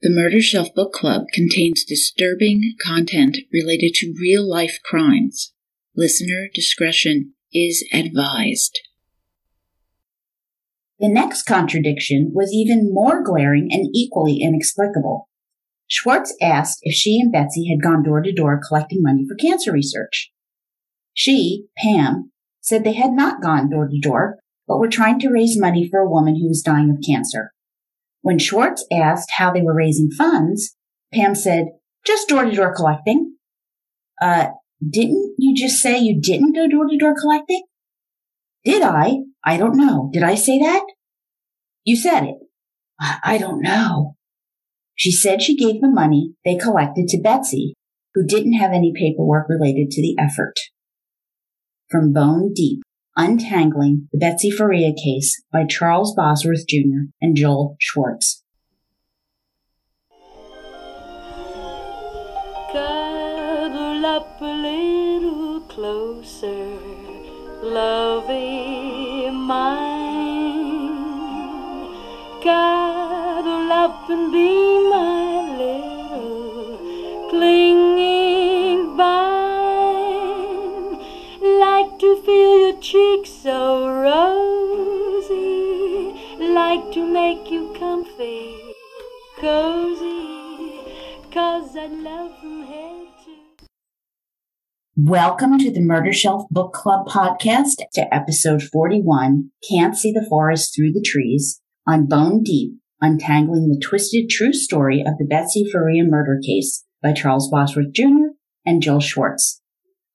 The Murder Shelf Book Club contains disturbing content related to real life crimes. Listener discretion is advised. The next contradiction was even more glaring and equally inexplicable. Schwartz asked if she and Betsy had gone door to door collecting money for cancer research. She, Pam, said they had not gone door to door, but were trying to raise money for a woman who was dying of cancer. When Schwartz asked how they were raising funds, Pam said, just door to door collecting. Uh, didn't you just say you didn't go door to door collecting? Did I? I don't know. Did I say that? You said it. I don't know. She said she gave the money they collected to Betsy, who didn't have any paperwork related to the effort. From Bone Deep Untangling the Betsy Faria Case by Charles Bosworth Jr. and Joel Schwartz. Cuddle up a little closer, lovey mine. Cuddle up and be my cheeks so rosy, like to make you comfy, cozy, cause I love from head to Welcome to the Murder Shelf Book Club podcast to episode 41, Can't See the Forest Through the Trees, on Bone Deep, Untangling the Twisted True Story of the Betsy Faria Murder Case by Charles Bosworth Jr. and Joel Schwartz.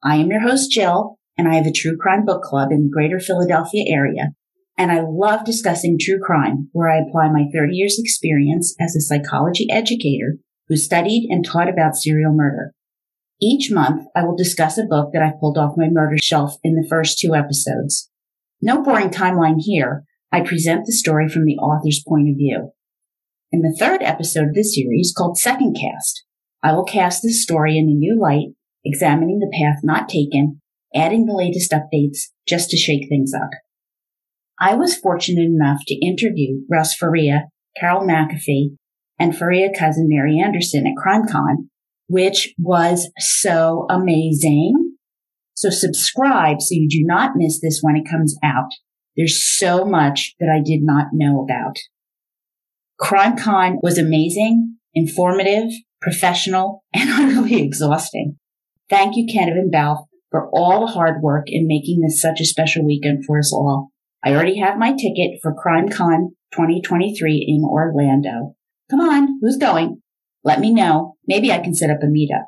I am your host, Jill, and I have a true crime book club in the greater Philadelphia area. And I love discussing true crime, where I apply my 30 years experience as a psychology educator who studied and taught about serial murder. Each month, I will discuss a book that I pulled off my murder shelf in the first two episodes. No boring timeline here. I present the story from the author's point of view. In the third episode of this series called Second Cast, I will cast this story in a new light, examining the path not taken, adding the latest updates just to shake things up. I was fortunate enough to interview Russ Faria, Carol McAfee, and Faria cousin Mary Anderson at CrimeCon, which was so amazing. So subscribe so you do not miss this when it comes out. There's so much that I did not know about. CrimeCon was amazing, informative, professional, and utterly exhausting. Thank you, Kenneth and Bell, for all the hard work in making this such a special weekend for us all. I already have my ticket for CrimeCon 2023 in Orlando. Come on, who's going? Let me know. Maybe I can set up a meetup.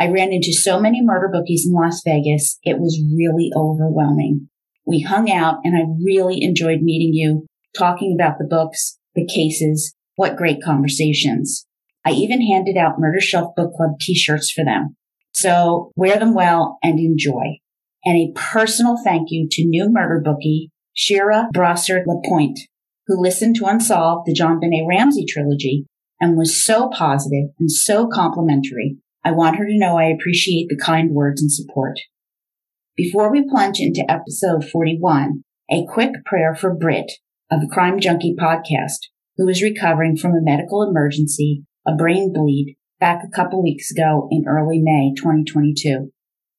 I ran into so many murder bookies in Las Vegas. It was really overwhelming. We hung out and I really enjoyed meeting you, talking about the books, the cases. What great conversations. I even handed out Murder Shelf Book Club t-shirts for them. So wear them well and enjoy. And a personal thank you to new murder bookie, Shira Brossard LaPointe, who listened to Unsolved, the JonBenét Ramsey trilogy, and was so positive and so complimentary. I want her to know I appreciate the kind words and support. Before we plunge into episode 41, a quick prayer for Britt of the Crime Junkie podcast, who is recovering from a medical emergency, a brain bleed, back a couple weeks ago in early May 2022.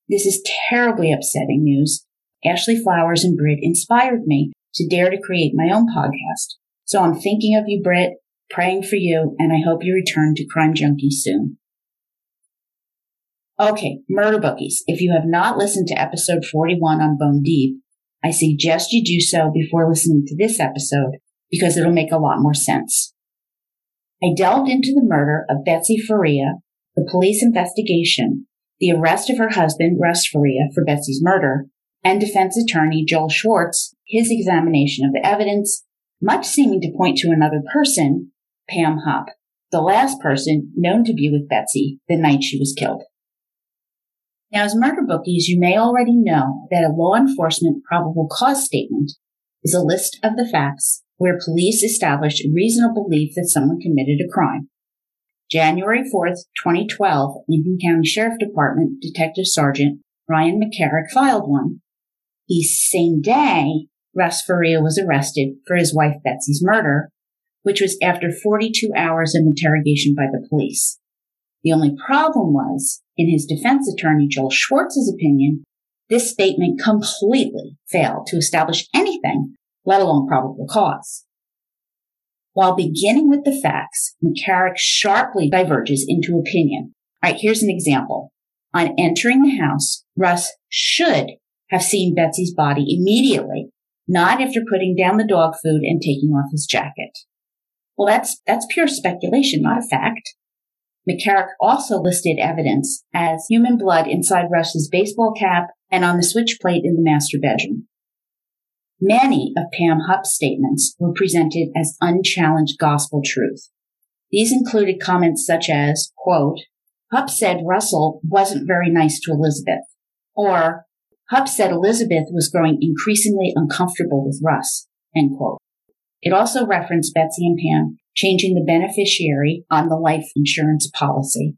This is terribly upsetting news. Ashley Flowers and Britt inspired me to dare to create my own podcast. So I'm thinking of you, Britt, praying for you, and I hope you return to Crime Junkie soon. Okay, murder bookies. If you have not listened to episode 41 on Bone Deep, I suggest you do so before listening to this episode because it'll make a lot more sense. I delved into the murder of Betsy Faria, the police investigation, the arrest of her husband, Russ Faria, for Betsy's murder, and defense attorney Joel Schwartz, his examination of the evidence, much seeming to point to another person, Pam Hupp, the last person known to be with Betsy the night she was killed. Now, as murder bookies, you may already know that a law enforcement probable cause statement is a list of the facts where police established a reasonable belief that someone committed a crime. January 4th, 2012, Lincoln County Sheriff Department Detective Sergeant Ryan McCarrick filed one. The same day, Russ Faria was arrested for his wife Betsy's murder. which was after 42 hours of interrogation by the police. The only problem was, in his defense attorney Joel Schwartz's opinion, this statement completely failed to establish anything, let alone probable cause. While beginning with the facts, McCarrick sharply diverges into opinion. All right, here's an example. On entering the house, Russ should have seen Betsy's body immediately, not after putting down the dog food and taking off his jacket. Well, that's, that's pure speculation, not a fact. McCarrick also listed evidence as human blood inside Russ's baseball cap and on the switch plate in the master bedroom. Many of Pam Hupp's statements were presented as unchallenged gospel truth. These included comments such as, quote, Hupp said Russell wasn't very nice to Elizabeth, or Hupp said Elizabeth was growing increasingly uncomfortable with Russ, end quote. It also referenced Betsy and Pam changing the beneficiary on the life insurance policy.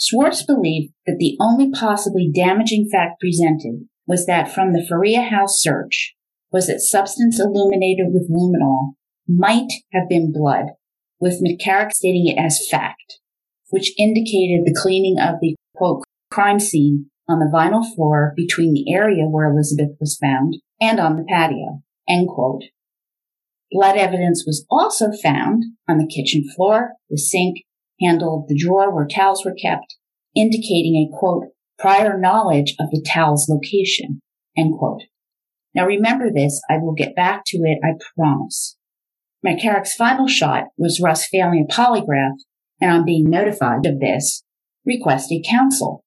Schwartz believed that the only possibly damaging fact presented was that from the Faria house search was that substance illuminated with luminol might have been blood, with McCarrick stating it as fact, which indicated the cleaning of the quote crime scene on the vinyl floor between the area where Elizabeth was found and on the patio, end quote. Blood evidence was also found on the kitchen floor, the sink, handle of the drawer where towels were kept, indicating a quote, prior knowledge of the towel's location, end quote. Now remember this, I will get back to it, I promise. McCarrick's final shot was Russ failing a polygraph and on being notified of this, requested counsel.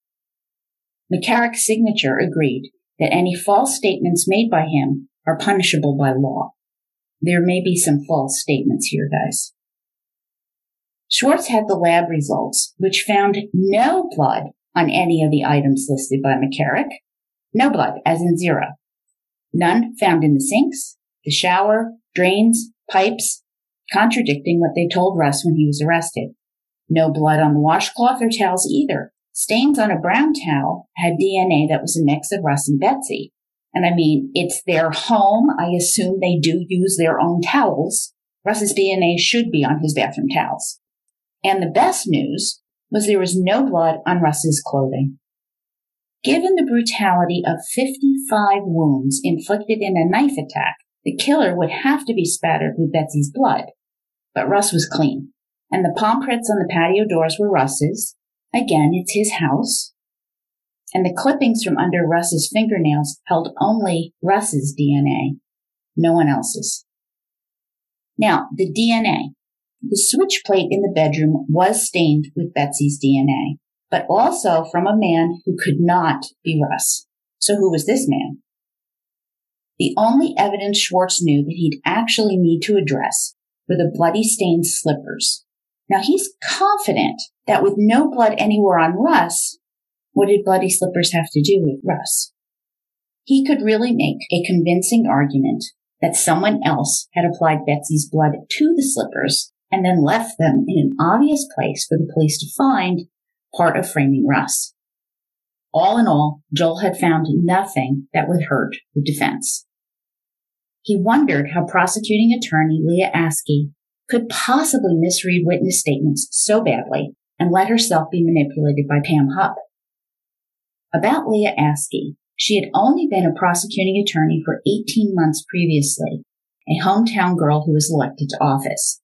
McCarrick's signature agreed that any false statements made by him are punishable by law. There may be some false statements here, guys. Schwartz had the lab results, which found no blood on any of the items listed by McCarrick. No blood, as in zero. None found in the sinks, the shower, drains, pipes, contradicting what they told Russ when he was arrested. No blood on the washcloth or towels either. Stains on a brown towel had DNA that was a mix of Russ and Betsy. And I mean, it's their home. I assume they do use their own towels. Russ's DNA should be on his bathroom towels. And the best news was there was no blood on Russ's clothing. Given the brutality of 55 wounds inflicted in a knife attack, the killer would have to be spattered with Betsy's blood. But Russ was clean, and the palm prints on the patio doors were Russ's. Again, it's his house and the clippings from under Russ's fingernails held only Russ's DNA, no one else's. Now, the DNA. The switch plate in the bedroom was stained with Betsy's DNA, but also from a man who could not be Russ. So who was this man? The only evidence Schwartz knew that he'd actually need to address were the bloody stained slippers. Now he's confident that with no blood anywhere on Russ, what did bloody slippers have to do with Russ? He could really make a convincing argument that someone else had applied Betsy's blood to the slippers and then left them in an obvious place for the police to find, part of framing Russ. All in all, Joel had found nothing that would hurt the defense. He wondered how prosecuting attorney Leah Askey could possibly misread witness statements so badly and let herself be manipulated by Pam Hupp. About Leah Askey, she had only been a prosecuting attorney for 18 months previously, a hometown girl who was elected to office.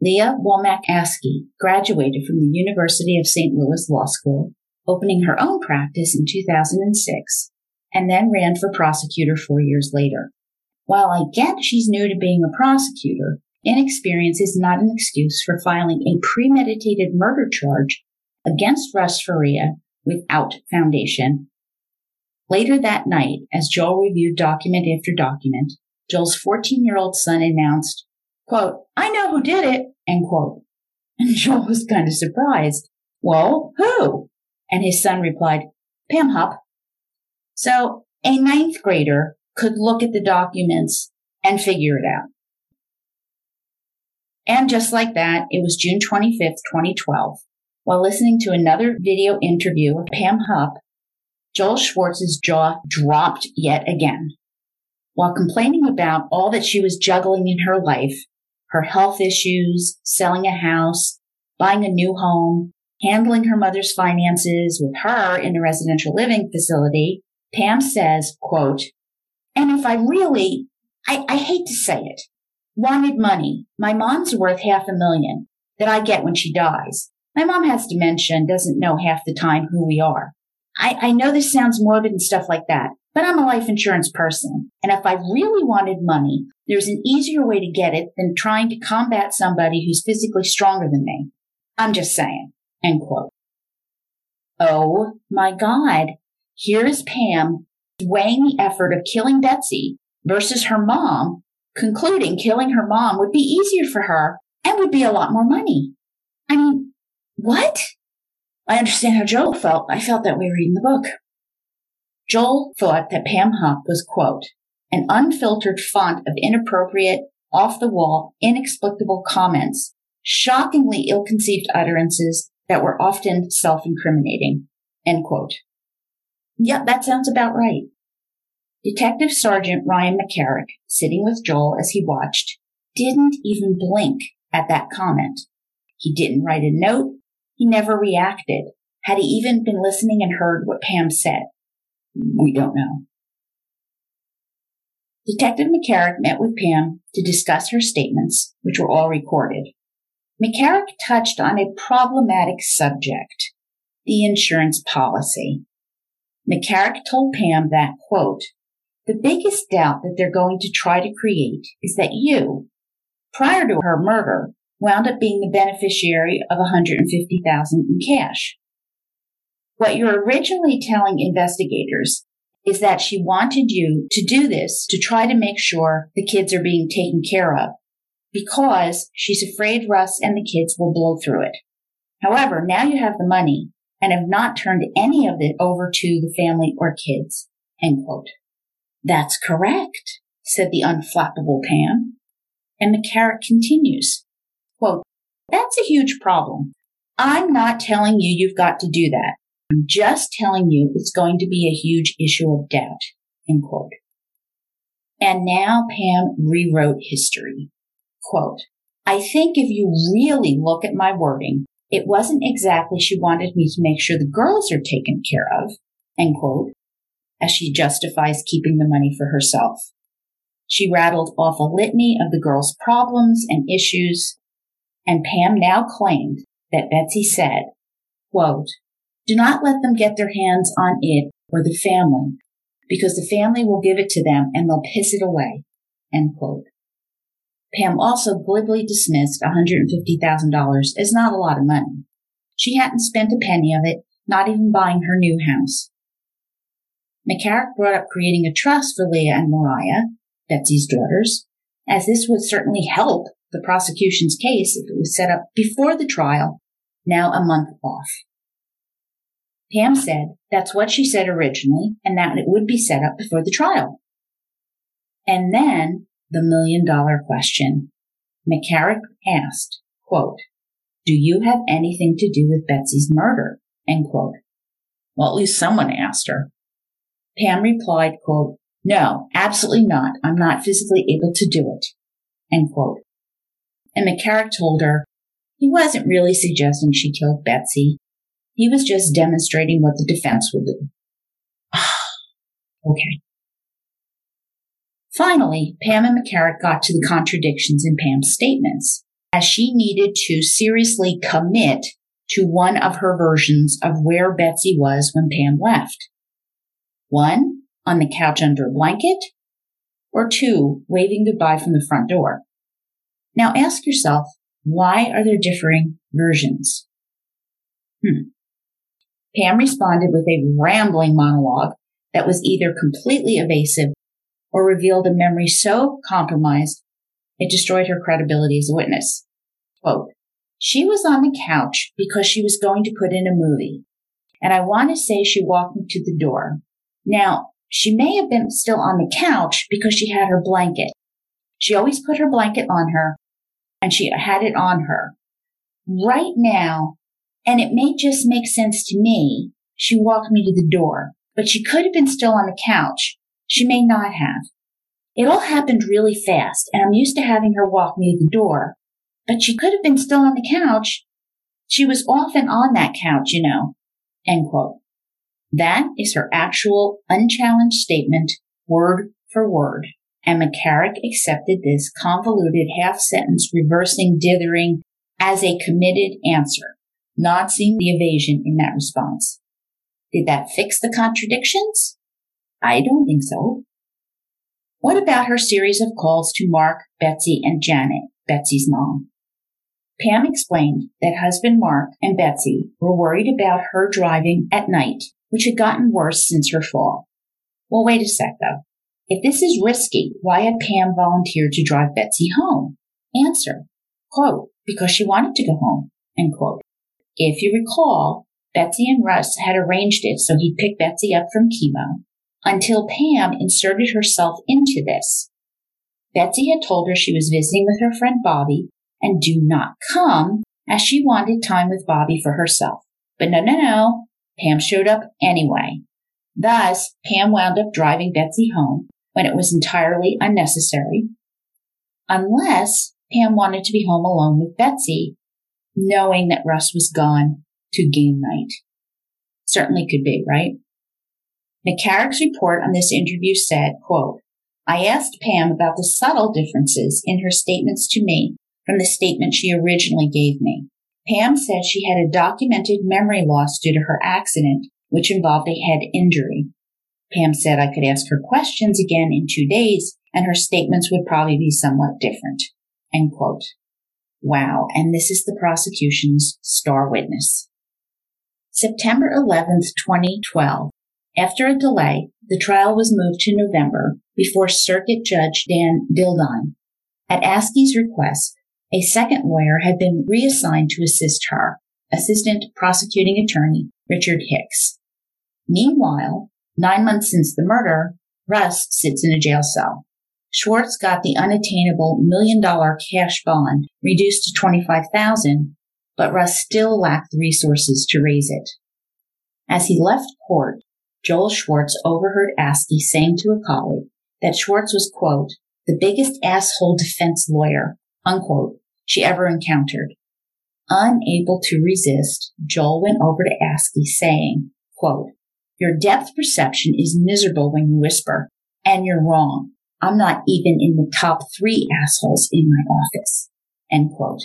Leah Womack Askey graduated from the University of St. Louis Law School, opening her own practice in 2006, and then ran for prosecutor four years later. While I get she's new to being a prosecutor, inexperience is not an excuse for filing a premeditated murder charge against Russ Faria without foundation. Later that night, as Joel reviewed document after document, Joel's 14 year old son announced, quote, I know who did it, end quote. And Joel was kind of surprised. Well, who? And his son replied, Pam Hupp. So a ninth grader could look at the documents and figure it out. And just like that, it was June 25th, 2012. While listening to another video interview with Pam Hupp, Joel Schwartz's jaw dropped yet again. While complaining about all that she was juggling in her life, her health issues, selling a house, buying a new home, handling her mother's finances with her in a residential living facility, Pam says, quote, and if I really, I, I hate to say it, wanted money, my mom's worth half a million that I get when she dies. My mom has dementia and doesn't know half the time who we are. I, I know this sounds morbid and stuff like that, but I'm a life insurance person. And if I really wanted money, there's an easier way to get it than trying to combat somebody who's physically stronger than me. I'm just saying. End quote. Oh my God. Here is Pam weighing the effort of killing Betsy versus her mom, concluding killing her mom would be easier for her and would be a lot more money. I mean, what? I understand how Joel felt. I felt that way reading the book. Joel thought that Pam Hupp was, quote, an unfiltered font of inappropriate, off the wall, inexplicable comments, shockingly ill conceived utterances that were often self incriminating, end quote. Yep, that sounds about right. Detective Sergeant Ryan McCarrick, sitting with Joel as he watched, didn't even blink at that comment. He didn't write a note. He never reacted. Had he even been listening and heard what Pam said? We don't know. Detective McCarrick met with Pam to discuss her statements, which were all recorded. McCarrick touched on a problematic subject, the insurance policy. McCarrick told Pam that, quote, the biggest doubt that they're going to try to create is that you, prior to her murder, wound up being the beneficiary of 150,000 in cash. What you're originally telling investigators is that she wanted you to do this to try to make sure the kids are being taken care of because she's afraid Russ and the kids will blow through it. However, now you have the money and have not turned any of it over to the family or kids. End quote. That's correct, said the unflappable Pam. And McCarrick continues, quote, that's a huge problem. I'm not telling you you've got to do that. I'm just telling you it's going to be a huge issue of doubt, end quote. And now Pam rewrote history. Quote, I think if you really look at my wording, it wasn't exactly she wanted me to make sure the girls are taken care of, end quote, as she justifies keeping the money for herself. She rattled off a litany of the girls' problems and issues, and Pam now claimed that Betsy said, quote, do not let them get their hands on it or the family, because the family will give it to them and they'll piss it away, end quote. Pam also glibly dismissed $150,000 as not a lot of money. She hadn't spent a penny of it, not even buying her new house. McCarrick brought up creating a trust for Leah and Mariah, Betsy's daughters, as this would certainly help the prosecution's case if it was set up before the trial, now a month off. Pam said that's what she said originally and that it would be set up before the trial. And then the million dollar question. McCarrick asked, quote, do you have anything to do with Betsy's murder? End quote. Well, at least someone asked her. Pam replied, quote, no, absolutely not. I'm not physically able to do it. End quote. And McCarrick told her he wasn't really suggesting she killed Betsy. He was just demonstrating what the defense would do. okay. Finally, Pam and McCarrick got to the contradictions in Pam's statements, as she needed to seriously commit to one of her versions of where Betsy was when Pam left. One, on the couch under a blanket, or two, waving goodbye from the front door. Now ask yourself, why are there differing versions? Hmm. Pam responded with a rambling monologue that was either completely evasive or revealed a memory so compromised it destroyed her credibility as a witness. Quote, she was on the couch because she was going to put in a movie, and I want to say she walked me to the door. Now, she may have been still on the couch because she had her blanket. She always put her blanket on her, and she had it on her. Right now, and it may just make sense to me, she walked me to the door, but she could have been still on the couch she may not have. It all happened really fast, and I'm used to having her walk me to the door. But she could have been still on the couch. She was often on that couch, you know. End quote. That is her actual unchallenged statement, word for word. And McCarrick accepted this convoluted half sentence reversing dithering as a committed answer, not seeing the evasion in that response. Did that fix the contradictions? I don't think so. What about her series of calls to Mark, Betsy, and Janet, Betsy's mom? Pam explained that husband Mark and Betsy were worried about her driving at night, which had gotten worse since her fall. Well, wait a sec though. If this is risky, why had Pam volunteered to drive Betsy home? Answer, quote, because she wanted to go home, end quote. If you recall, Betsy and Russ had arranged it so he'd pick Betsy up from chemo until Pam inserted herself into this. Betsy had told her she was visiting with her friend Bobby and do not come as she wanted time with Bobby for herself. But no, no, no. Pam showed up anyway. Thus, Pam wound up driving Betsy home when it was entirely unnecessary, unless Pam wanted to be home alone with Betsy, knowing that Russ was gone to game night. Certainly could be, right? McCarrick's report on this interview said, quote, I asked Pam about the subtle differences in her statements to me from the statement she originally gave me. Pam said she had a documented memory loss due to her accident, which involved a head injury. Pam said I could ask her questions again in two days and her statements would probably be somewhat different. End quote. Wow. And this is the prosecution's star witness. September 11th, 2012. After a delay, the trial was moved to November before Circuit Judge Dan Dildine. At Askey's request, a second lawyer had been reassigned to assist her, Assistant Prosecuting Attorney Richard Hicks. Meanwhile, nine months since the murder, Russ sits in a jail cell. Schwartz got the unattainable million dollar cash bond reduced to 25,000, but Russ still lacked the resources to raise it. As he left court, Joel Schwartz overheard Askey saying to a colleague that Schwartz was, quote, the biggest asshole defense lawyer, unquote, she ever encountered. Unable to resist, Joel went over to Askey saying, quote, your depth perception is miserable when you whisper, and you're wrong. I'm not even in the top three assholes in my office. End quote.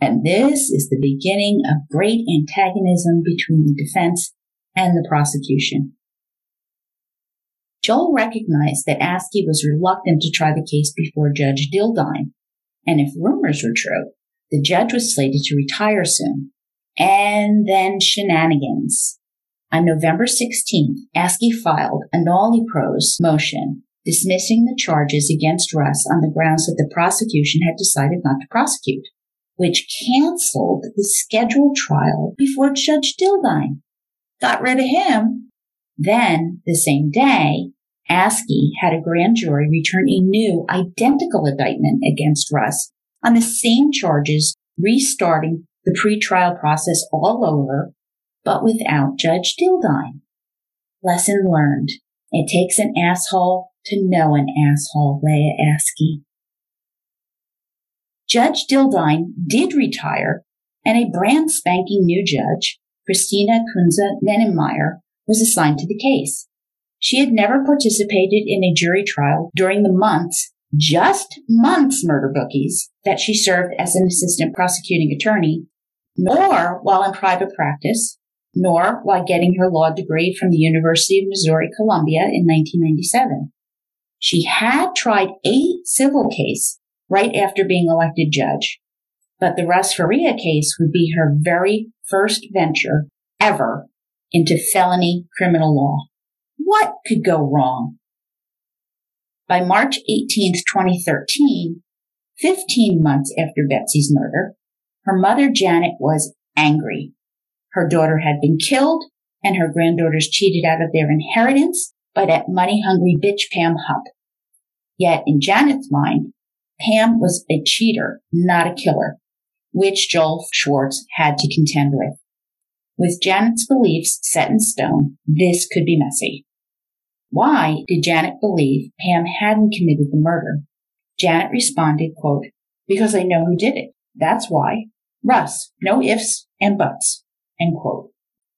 And this is the beginning of great antagonism between the defense and the prosecution. Joel recognized that Askey was reluctant to try the case before Judge Dildine, and if rumors were true, the judge was slated to retire soon. And then shenanigans. On November 16th, Askey filed a nolle pros motion dismissing the charges against Russ on the grounds that the prosecution had decided not to prosecute, which canceled the scheduled trial before Judge Dildine. Got rid of him. Then, the same day, Askey had a grand jury return a new identical indictment against Russ on the same charges, restarting the pretrial process all over but without Judge Dildine. Lesson learned. It takes an asshole to know an asshole, Leah Askey. Judge Dildine did retire, and a brand spanking new judge, Christina Kunze Mennemeyer, was assigned to the case. She had never participated in a jury trial during the months, just months murder bookies, that she served as an assistant prosecuting attorney, nor while in private practice, nor while getting her law degree from the University of Missouri Columbia in 1997. She had tried a civil case right after being elected judge, but the Russ Faria case would be her very first venture ever into felony criminal law. What could go wrong? By March 18, 2013, 15 months after Betsy's murder, her mother Janet was angry her daughter had been killed and her granddaughters cheated out of their inheritance by that money hungry bitch Pam Hupp. Yet in Janet's mind, Pam was a cheater, not a killer, which Joel Schwartz had to contend with. With Janet's beliefs set in stone, this could be messy. Why did Janet believe Pam hadn't committed the murder? Janet responded, quote, because I know who did it. That's why. Russ, no ifs and buts, end quote.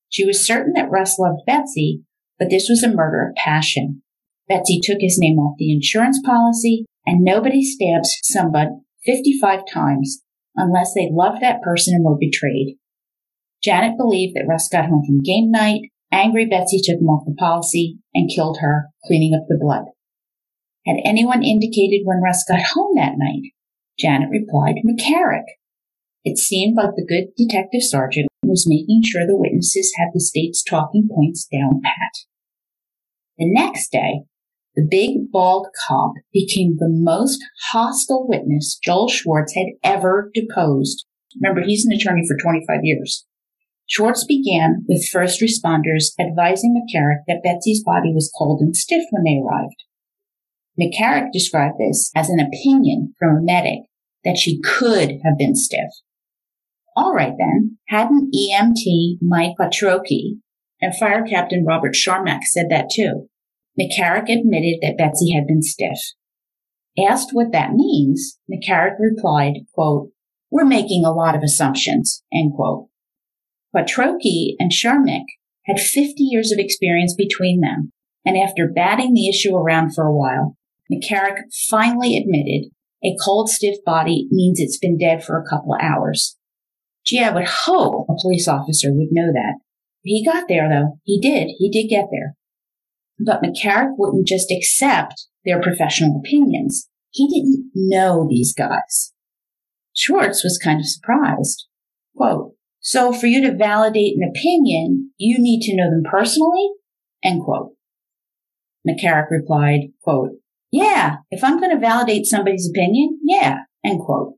She was certain that Russ loved Betsy, but this was a murder of passion. Betsy took his name off the insurance policy, and nobody stabs somebody 55 times unless they loved that person and were betrayed. Janet believed that Russ got home from game night, angry Betsy took him off the policy and killed her, cleaning up the blood. Had anyone indicated when Russ got home that night? Janet replied, McCarrick. It seemed like the good detective sergeant was making sure the witnesses had the state's talking points down pat. The next day, the big bald cop became the most hostile witness Joel Schwartz had ever deposed. Remember, he's an attorney for 25 years. Schwartz began with first responders advising McCarrick that Betsy's body was cold and stiff when they arrived. McCarrick described this as an opinion from a medic that she could have been stiff. All right then, hadn't EMT Mike Patrocki and Fire Captain Robert Sharmack said that too? McCarrick admitted that Betsy had been stiff. Asked what that means, McCarrick replied, quote, we're making a lot of assumptions, end quote. Patrocki and Sharmack had 50 years of experience between them, and after batting the issue around for a while, McCarrick finally admitted a cold, stiff body means it's been dead for a couple of hours. Gee, I would hope a police officer would know that. He got there though. He did. He did get there. But McCarrick wouldn't just accept their professional opinions. He didn't know these guys. Schwartz was kind of surprised. Quote, so for you to validate an opinion, you need to know them personally? End quote. McCarrick replied, quote, yeah, if I'm going to validate somebody's opinion, yeah, end quote.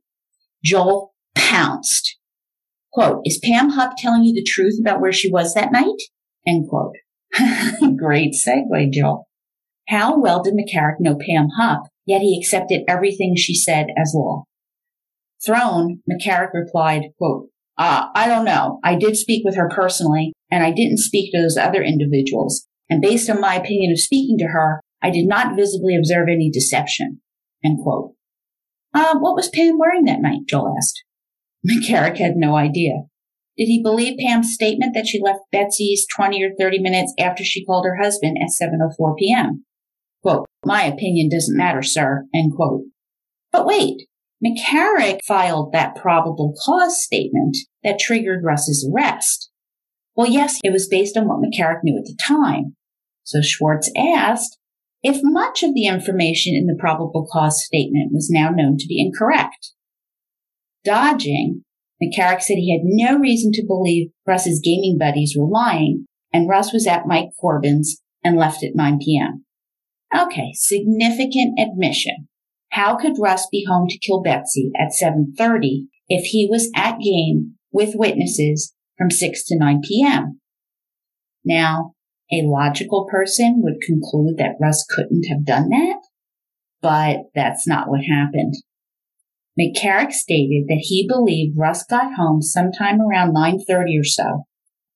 Joel pounced. Quote, is Pam Hupp telling you the truth about where she was that night? End quote. Great segue, Joel. How well did McCarrick know Pam Hupp, yet he accepted everything she said as law? Thrown, McCarrick replied, quote, uh, I don't know. I did speak with her personally, and I didn't speak to those other individuals. And based on my opinion of speaking to her, I did not visibly observe any deception. End quote. Uh, what was Pam wearing that night? Joel asked. McCarrick had no idea. Did he believe Pam's statement that she left Betsy's 20 or 30 minutes after she called her husband at 7.04 p.m.? Quote, my opinion doesn't matter, sir, end quote. But wait, McCarrick filed that probable cause statement that triggered Russ's arrest. Well, yes, it was based on what McCarrick knew at the time. So Schwartz asked if much of the information in the probable cause statement was now known to be incorrect. Dodging, McCarrick said he had no reason to believe Russ's gaming buddies were lying, and Russ was at Mike Corbin's and left at 9 p.m. Okay, significant admission. How could Russ be home to kill Betsy at 7.30 if he was at game with witnesses from 6 to 9 p.m.? Now, a logical person would conclude that Russ couldn't have done that, but that's not what happened. McCarrick stated that he believed Russ got home sometime around 9.30 or so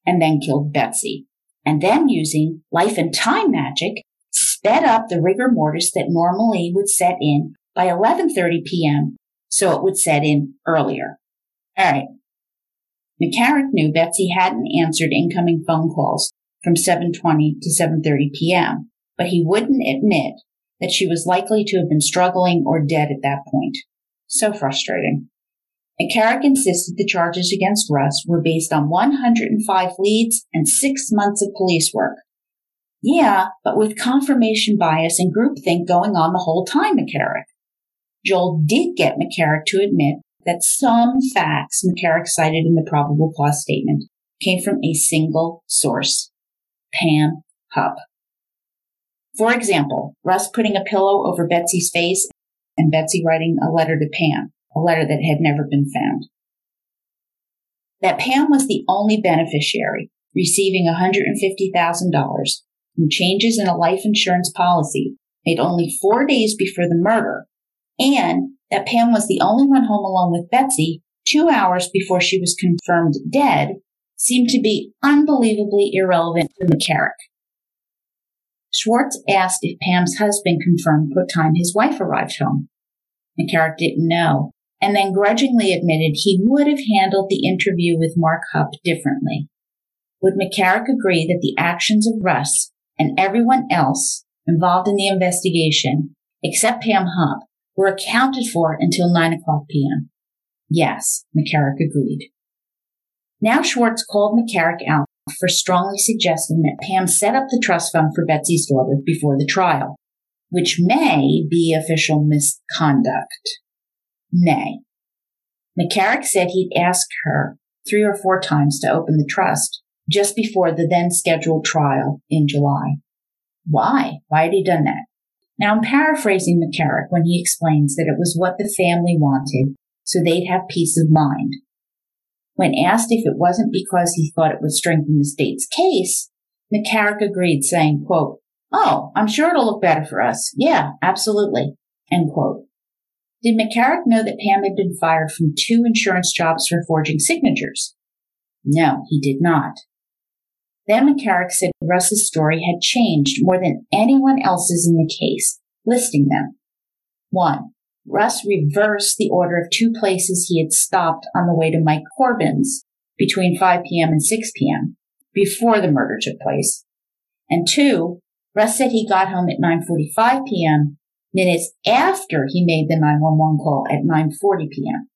and then killed Betsy and then using life and time magic sped up the rigor mortis that normally would set in by 11.30 p.m. so it would set in earlier. All right. McCarrick knew Betsy hadn't answered incoming phone calls from 7.20 to 7.30 p.m., but he wouldn't admit that she was likely to have been struggling or dead at that point. So frustrating. McCarrick insisted the charges against Russ were based on 105 leads and six months of police work. Yeah, but with confirmation bias and groupthink going on the whole time, McCarrick. Joel did get McCarrick to admit that some facts McCarrick cited in the probable cause statement came from a single source, Pam Hupp. For example, Russ putting a pillow over Betsy's face and Betsy writing a letter to Pam, a letter that had never been found. That Pam was the only beneficiary, receiving $150,000 from changes in a life insurance policy made only four days before the murder and that Pam was the only one home alone with Betsy two hours before she was confirmed dead seemed to be unbelievably irrelevant to McCarrick. Schwartz asked if Pam's husband confirmed what time his wife arrived home. McCarrick didn't know, and then grudgingly admitted he would have handled the interview with Mark Hupp differently. Would McCarrick agree that the actions of Russ and everyone else involved in the investigation, except Pam Hupp, were accounted for until 9 o'clock p.m.? Yes, McCarrick agreed. Now Schwartz called McCarrick out for strongly suggesting that Pam set up the trust fund for Betsy's daughter before the trial, which may be official misconduct. Nay. McCarrick said he'd asked her three or four times to open the trust just before the then scheduled trial in July. Why? Why had he done that? Now I'm paraphrasing McCarrick when he explains that it was what the family wanted so they'd have peace of mind. When asked if it wasn't because he thought it would strengthen the state's case, McCarrick agreed, saying, quote, Oh, I'm sure it'll look better for us. Yeah, absolutely. End quote. Did McCarrick know that Pam had been fired from two insurance jobs for forging signatures? No, he did not. Then McCarrick said Russ's story had changed more than anyone else's in the case, listing them. One, Russ reversed the order of two places he had stopped on the way to Mike Corbin's between 5 p.m. and 6 p.m. before the murder took place. And two, Russ said he got home at 9.45 p.m. minutes after he made the 911 call at 9.40 p.m.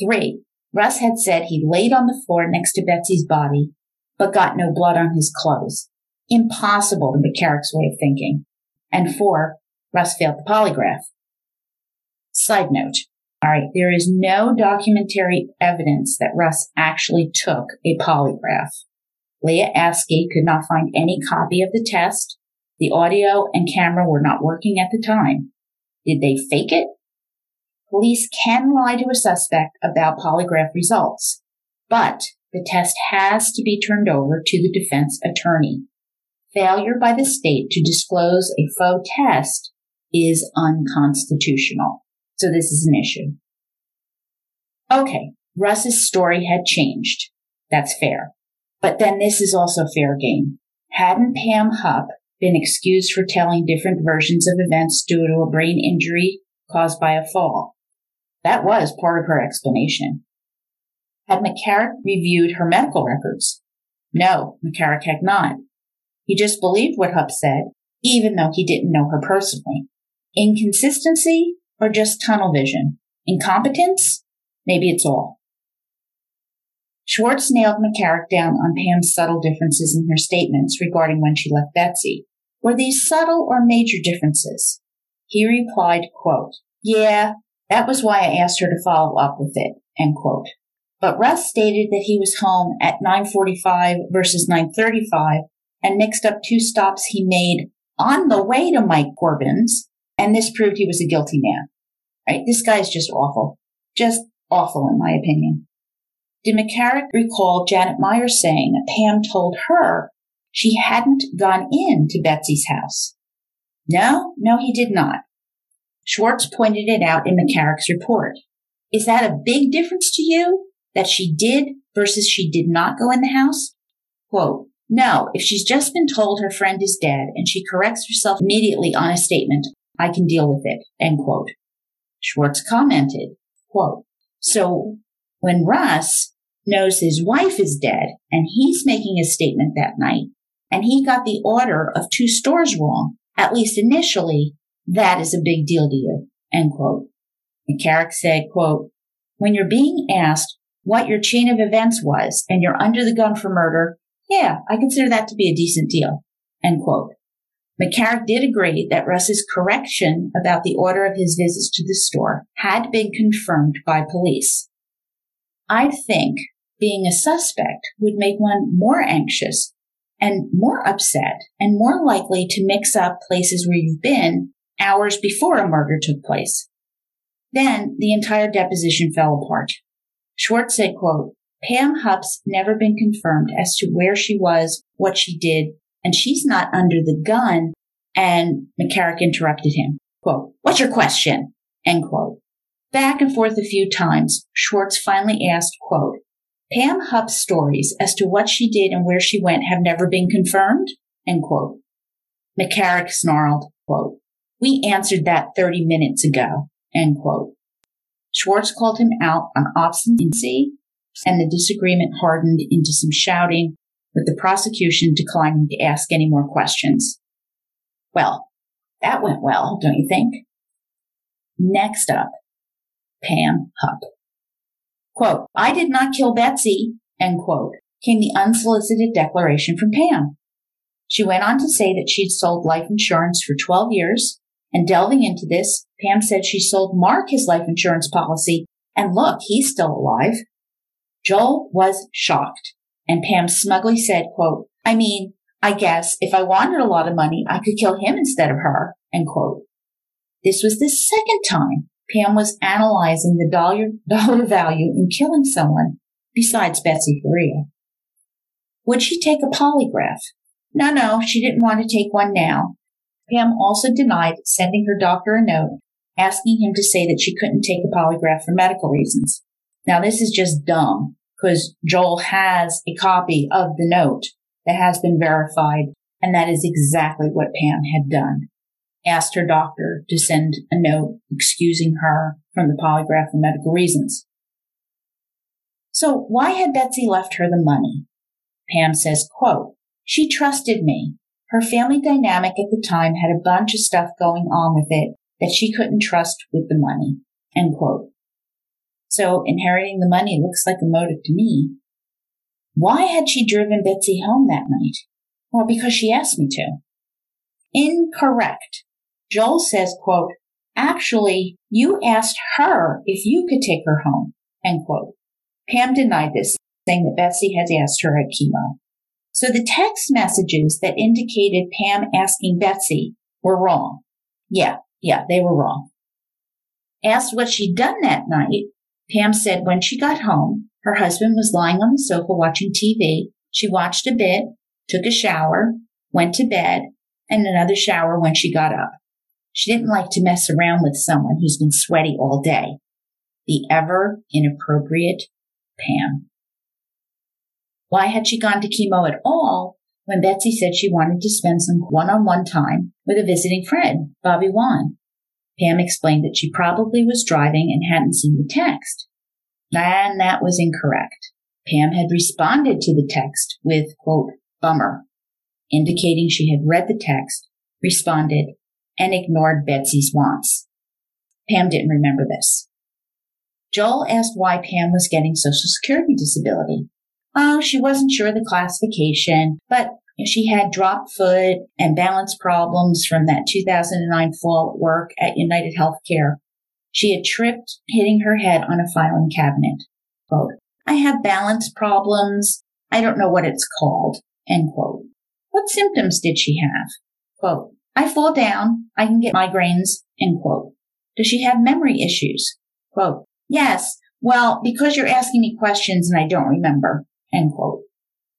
Three, Russ had said he laid on the floor next to Betsy's body, but got no blood on his clothes. Impossible in McCarrick's way of thinking. And four, Russ failed the polygraph. Side note. All right. There is no documentary evidence that Russ actually took a polygraph. Leah Askey could not find any copy of the test. The audio and camera were not working at the time. Did they fake it? Police can lie to a suspect about polygraph results, but the test has to be turned over to the defense attorney. Failure by the state to disclose a faux test is unconstitutional. So this is an issue. Okay, Russ's story had changed. That's fair. But then this is also fair game. Hadn't Pam Hupp been excused for telling different versions of events due to a brain injury caused by a fall? That was part of her explanation. Had McCarrick reviewed her medical records? No, McCarrick had not. He just believed what Hupp said, even though he didn't know her personally. Inconsistency? Or just tunnel vision? Incompetence? Maybe it's all. Schwartz nailed McCarrick down on Pam's subtle differences in her statements regarding when she left Betsy. Were these subtle or major differences? He replied, quote, Yeah, that was why I asked her to follow up with it, end quote. But Russ stated that he was home at 945 versus 935 and mixed up two stops he made on the way to Mike Corbin's and this proved he was a guilty man. Right? This guy is just awful. Just awful, in my opinion. Did McCarrick recall Janet Meyer saying that Pam told her she hadn't gone in to Betsy's house? No, no, he did not. Schwartz pointed it out in McCarrick's report. Is that a big difference to you that she did versus she did not go in the house? Quote, no, if she's just been told her friend is dead and she corrects herself immediately on a statement, I can deal with it, end quote. Schwartz commented, quote, so when Russ knows his wife is dead and he's making a statement that night and he got the order of two stores wrong, at least initially, that is a big deal to you, end quote. McCarrick said, quote, when you're being asked what your chain of events was and you're under the gun for murder, yeah, I consider that to be a decent deal, end quote. McCarrick did agree that Russ's correction about the order of his visits to the store had been confirmed by police. I think being a suspect would make one more anxious and more upset and more likely to mix up places where you've been hours before a murder took place. Then the entire deposition fell apart. Schwartz said, quote, Pam Hupp's never been confirmed as to where she was, what she did, and she's not under the gun. And McCarrick interrupted him. Quote, what's your question? End quote. Back and forth a few times, Schwartz finally asked, quote, Pam Hupp's stories as to what she did and where she went have never been confirmed? End quote. McCarrick snarled, quote, we answered that 30 minutes ago, end quote. Schwartz called him out on obstinacy and the disagreement hardened into some shouting with the prosecution declining to ask any more questions. Well, that went well, don't you think? Next up, Pam Hupp. Quote, I did not kill Betsy, end quote, came the unsolicited declaration from Pam. She went on to say that she'd sold life insurance for 12 years, and delving into this, Pam said she sold Mark his life insurance policy, and look, he's still alive. Joel was shocked, and Pam smugly said, quote, I mean, I guess if I wanted a lot of money, I could kill him instead of her, end quote. This was the second time Pam was analyzing the dollar, dollar value in killing someone besides Betsy Faria. Would she take a polygraph? No, no, she didn't want to take one now. Pam also denied sending her doctor a note asking him to say that she couldn't take a polygraph for medical reasons. Now this is just dumb because Joel has a copy of the note that has been verified and that is exactly what Pam had done asked her doctor to send a note excusing her from the polygraph for medical reasons. So why had Betsy left her the money? Pam says, quote, she trusted me. Her family dynamic at the time had a bunch of stuff going on with it that she couldn't trust with the money, end quote. So inheriting the money looks like a motive to me. Why had she driven Betsy home that night? Well, because she asked me to. Incorrect. Joel says, quote, actually, you asked her if you could take her home, end quote. Pam denied this, saying that Betsy had asked her at chemo. So the text messages that indicated Pam asking Betsy were wrong. Yeah, yeah, they were wrong. Asked what she'd done that night, Pam said when she got home, her husband was lying on the sofa watching TV. She watched a bit, took a shower, went to bed, and another shower when she got up. She didn't like to mess around with someone who's been sweaty all day. The ever inappropriate Pam. Why had she gone to chemo at all when Betsy said she wanted to spend some one-on-one time with a visiting friend, Bobbi Wann? Pam explained that she probably was driving and hadn't seen the text. And that was incorrect. Pam had responded to the text with, quote, bummer, indicating she had read the text, responded, and ignored Betsy's wants. Pam didn't remember this. Joel asked why Pam was getting Social Security disability. Oh, she wasn't sure the classification, but she had drop foot and balance problems from that 2009 fall at work at United Healthcare. She had tripped, hitting her head on a filing cabinet. Quote, I have balance problems. I don't know what it's called. End quote. What symptoms did she have? Quote, I fall down. I can get migraines. End quote. Does she have memory issues? Quote, yes. Well, because you're asking me questions and I don't remember. End quote.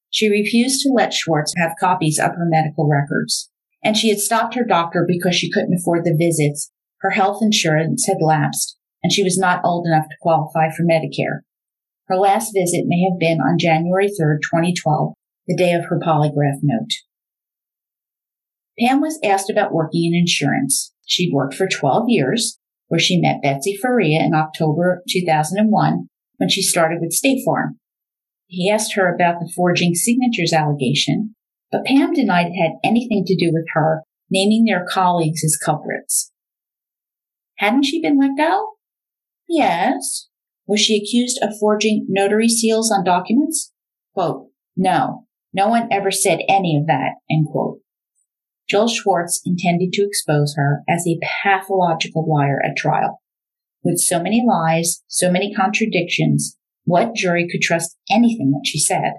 She refused to let Schwartz have copies of her medical records. And she had stopped her doctor because she couldn't afford the visits. Her health insurance had lapsed and she was not old enough to qualify for Medicare. Her last visit may have been on January 3rd, 2012, the day of her polygraph note. Pam was asked about working in insurance. She'd worked for 12 years, where she met Betsy Faria in October 2001 when she started with State Farm. He asked her about the forging signatures allegation, but Pam denied it had anything to do with her, naming their colleagues as culprits. Hadn't she been let go? Yes. Was she accused of forging notary seals on documents? Quote, no, no one ever said any of that, end quote. Joel Schwartz intended to expose her as a pathological liar at trial. With so many lies, so many contradictions, what jury could trust anything that she said?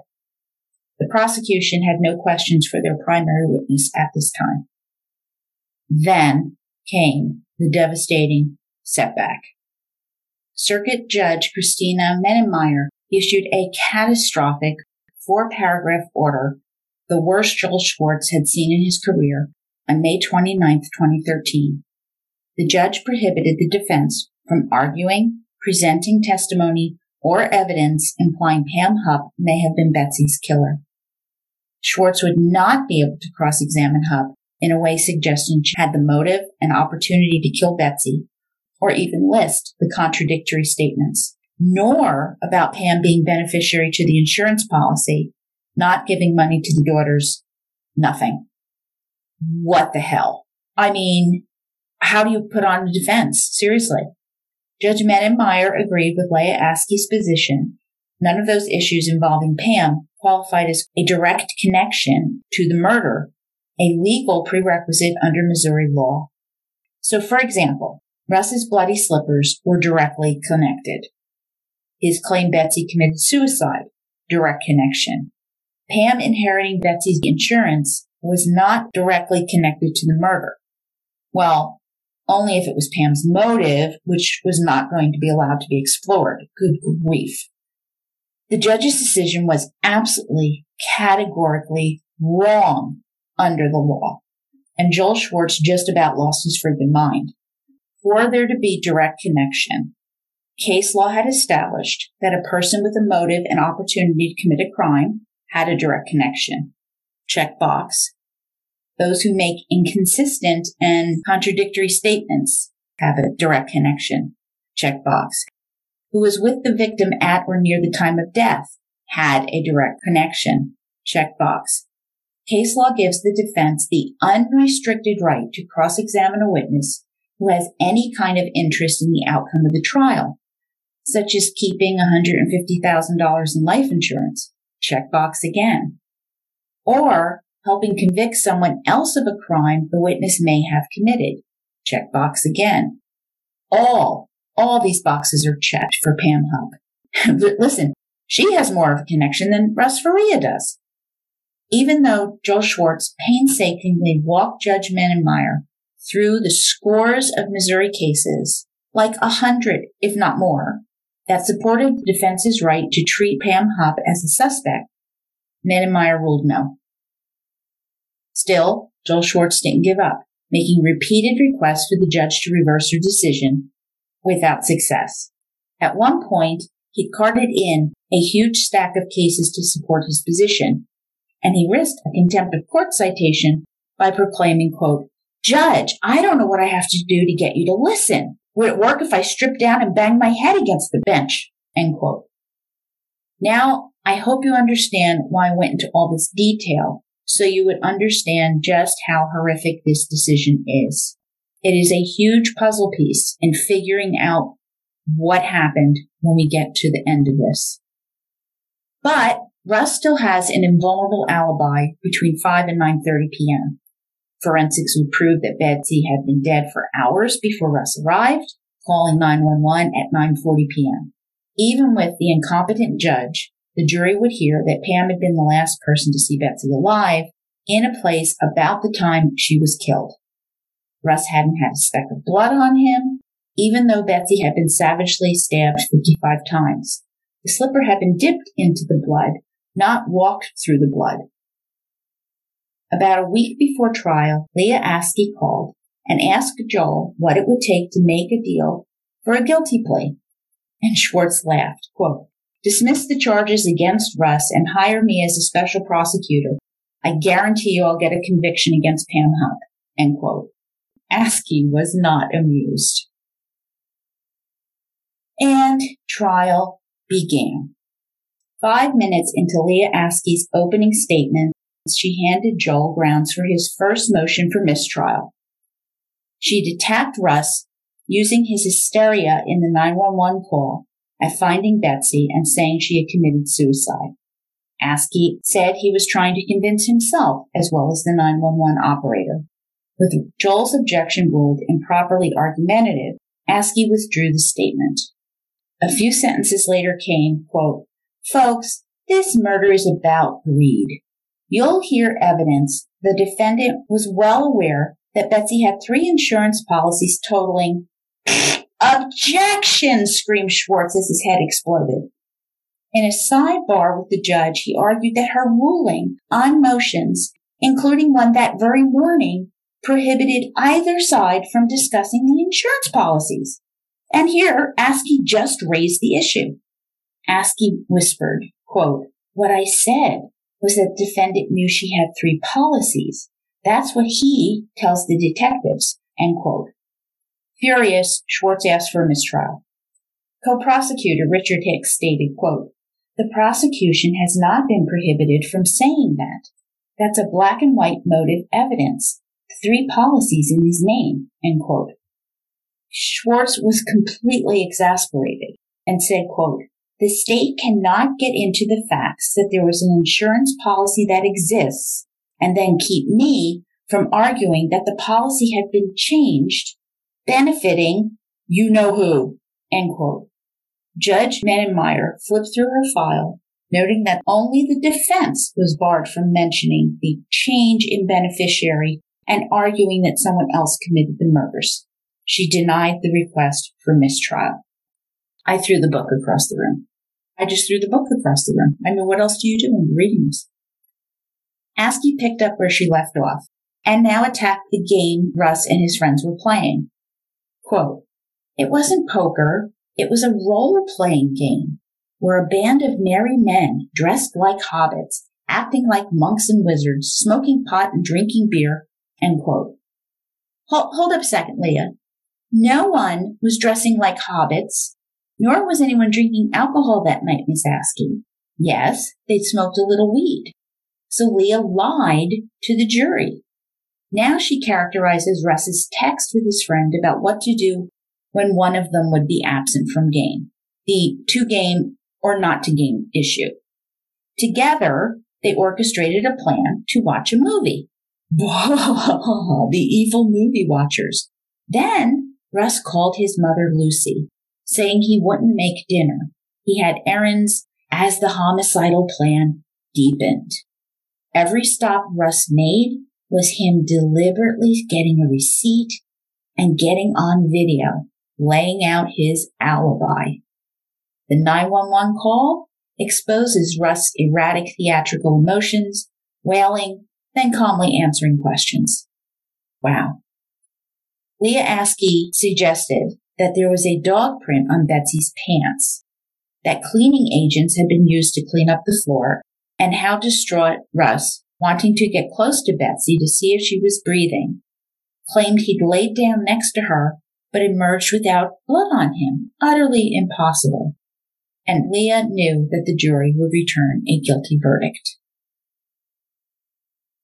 The prosecution had no questions for their primary witness at this time. Then came the devastating setback. Circuit Judge Christina Mennemeyer issued a catastrophic four paragraph order the worst Joel Schwartz had seen in his career, on May 29, 2013. The judge prohibited the defense from arguing, presenting testimony, or evidence implying Pam Hupp may have been Betsy's killer. Schwartz would not be able to cross-examine Hupp in a way suggesting she had the motive and opportunity to kill Betsy, or even list the contradictory statements, nor about Pam being beneficiary to the insurance policy, not giving money to the daughters, nothing. What the hell? I mean, how do you put on a defense? Seriously. Judge Meyer agreed with Leah Askey's position. None of those issues involving Pam qualified as a direct connection to the murder, a legal prerequisite under Missouri law. So, for example, Russ's bloody slippers were directly connected. His claim Betsy committed suicide, direct connection. Pam inheriting Betsy's insurance was not directly connected to the murder. Well, only if it was Pam's motive, which was not going to be allowed to be explored. Good grief. The judge's decision was absolutely categorically wrong under the law. And Joel Schwartz just about lost his freaking mind. For there to be direct connection, case law had established that a person with a motive and opportunity to commit a crime had a direct connection. Check box. Those who make inconsistent and contradictory statements have a direct connection. Checkbox. Who was with the victim at or near the time of death had a direct connection. Checkbox. Case law gives the defense the unrestricted right to cross-examine a witness who has any kind of interest in the outcome of the trial, such as keeping $150,000 in life insurance. Checkbox again. Or helping convict someone else of a crime the witness may have committed. Check box again. All, all these boxes are checked for Pam Hupp. Listen, she has more of a connection than Russ Faria does. Even though Joel Schwartz painstakingly walked Judge Mennemeyer through the scores of Missouri cases, like a hundred, if not more, that supported the defense's right to treat Pam Hupp as a suspect, Mennemeyer ruled no. Still, Joel Schwartz didn't give up, making repeated requests for the judge to reverse her decision without success. At one point, he carted in a huge stack of cases to support his position, and he risked a contempt of court citation by proclaiming, quote, Judge, I don't know what I have to do to get you to listen. Would it work if I stripped down and banged my head against the bench? End quote. Now, I hope you understand why I went into all this detail so you would understand just how horrific this decision is. It is a huge puzzle piece in figuring out what happened when we get to the end of this. But Russ still has an invulnerable alibi between 5 and 9.30 p.m. Forensics would prove that Betsy had been dead for hours before Russ arrived, calling 911 at 9.40 p.m. Even with the incompetent judge, the jury would hear that Pam had been the last person to see Betsy alive in a place about the time she was killed. Russ hadn't had a speck of blood on him, even though Betsy had been savagely stabbed 55 times. The slipper had been dipped into the blood, not walked through the blood. About a week before trial, Leah Askey called and asked Joel what it would take to make a deal for a guilty plea. And Schwartz laughed, quote, Dismiss the charges against Russ and hire me as a special prosecutor. I guarantee you I'll get a conviction against Pam Hupp. End quote. Askey was not amused. And trial began. Five minutes into Leah Askey's opening statement, she handed Joel grounds for his first motion for mistrial. She'd attacked Russ using his hysteria in the 911 call at finding Betsy and saying she had committed suicide. Askey said he was trying to convince himself as well as the 911 operator. With Joel's objection ruled improperly argumentative, Askey withdrew the statement. A few sentences later came, quote, Folks, this murder is about greed. You'll hear evidence the defendant was well aware that Betsy had three insurance policies totaling Objection! screamed Schwartz as his head exploded. In a sidebar with the judge, he argued that her ruling on motions, including one that very morning, prohibited either side from discussing the insurance policies. And here, Askey just raised the issue. Askey whispered, quote, What I said was that defendant knew she had three policies, That's what he tells the detectives, end quote. Furious, Schwartz asked for a mistrial. Co-prosecutor Richard Hicks stated, quote, the prosecution has not been prohibited from saying that. That's a black and white motive evidence. Three policies in his name, end quote. Schwartz was completely exasperated and said, quote, the state cannot get into the facts that there was an insurance policy that exists and then keep me from arguing that the policy had been changed, benefiting you know who, end quote. Judge Mennemeyer flipped through her file, noting that only the defense was barred from mentioning the change in beneficiary and arguing that someone else committed the murders. She denied the request for mistrial. I threw the book across the room. I just threw the book across the room. I mean, what else do you do when you're reading this? Askey picked up where she left off and now attacked the game Russ and his friends were playing. Quote, it wasn't poker. It was a role playing game where a band of merry men dressed like hobbits, acting like monks and wizards, smoking pot and drinking beer, end quote. Hold, hold up a second, Leah. No one was dressing like hobbits, nor was anyone drinking alcohol that night, Miss Askey. Yes, they'd smoked a little weed. So Leah lied to the jury. Now she characterizes Russ's text with his friend about what to do when one of them would be absent from game, the to game or not to game issue. Together, they orchestrated a plan to watch a movie. the evil movie watchers. Then Russ called his mother Lucy, saying he wouldn't make dinner. He had errands as the homicidal plan deepened. Every stop Russ made was him deliberately getting a receipt and getting on video laying out his alibi. The 911 call exposes Russ's erratic theatrical emotions, wailing, then calmly answering questions. Wow. Leah Askey suggested that there was a dog print on Betsy's pants, that cleaning agents had been used to clean up the floor, and how distraught Russ, wanting to get close to Betsy to see if she was breathing, claimed he'd laid down next to her but emerged without blood on him. Utterly impossible. And Leah knew that the jury would return a guilty verdict.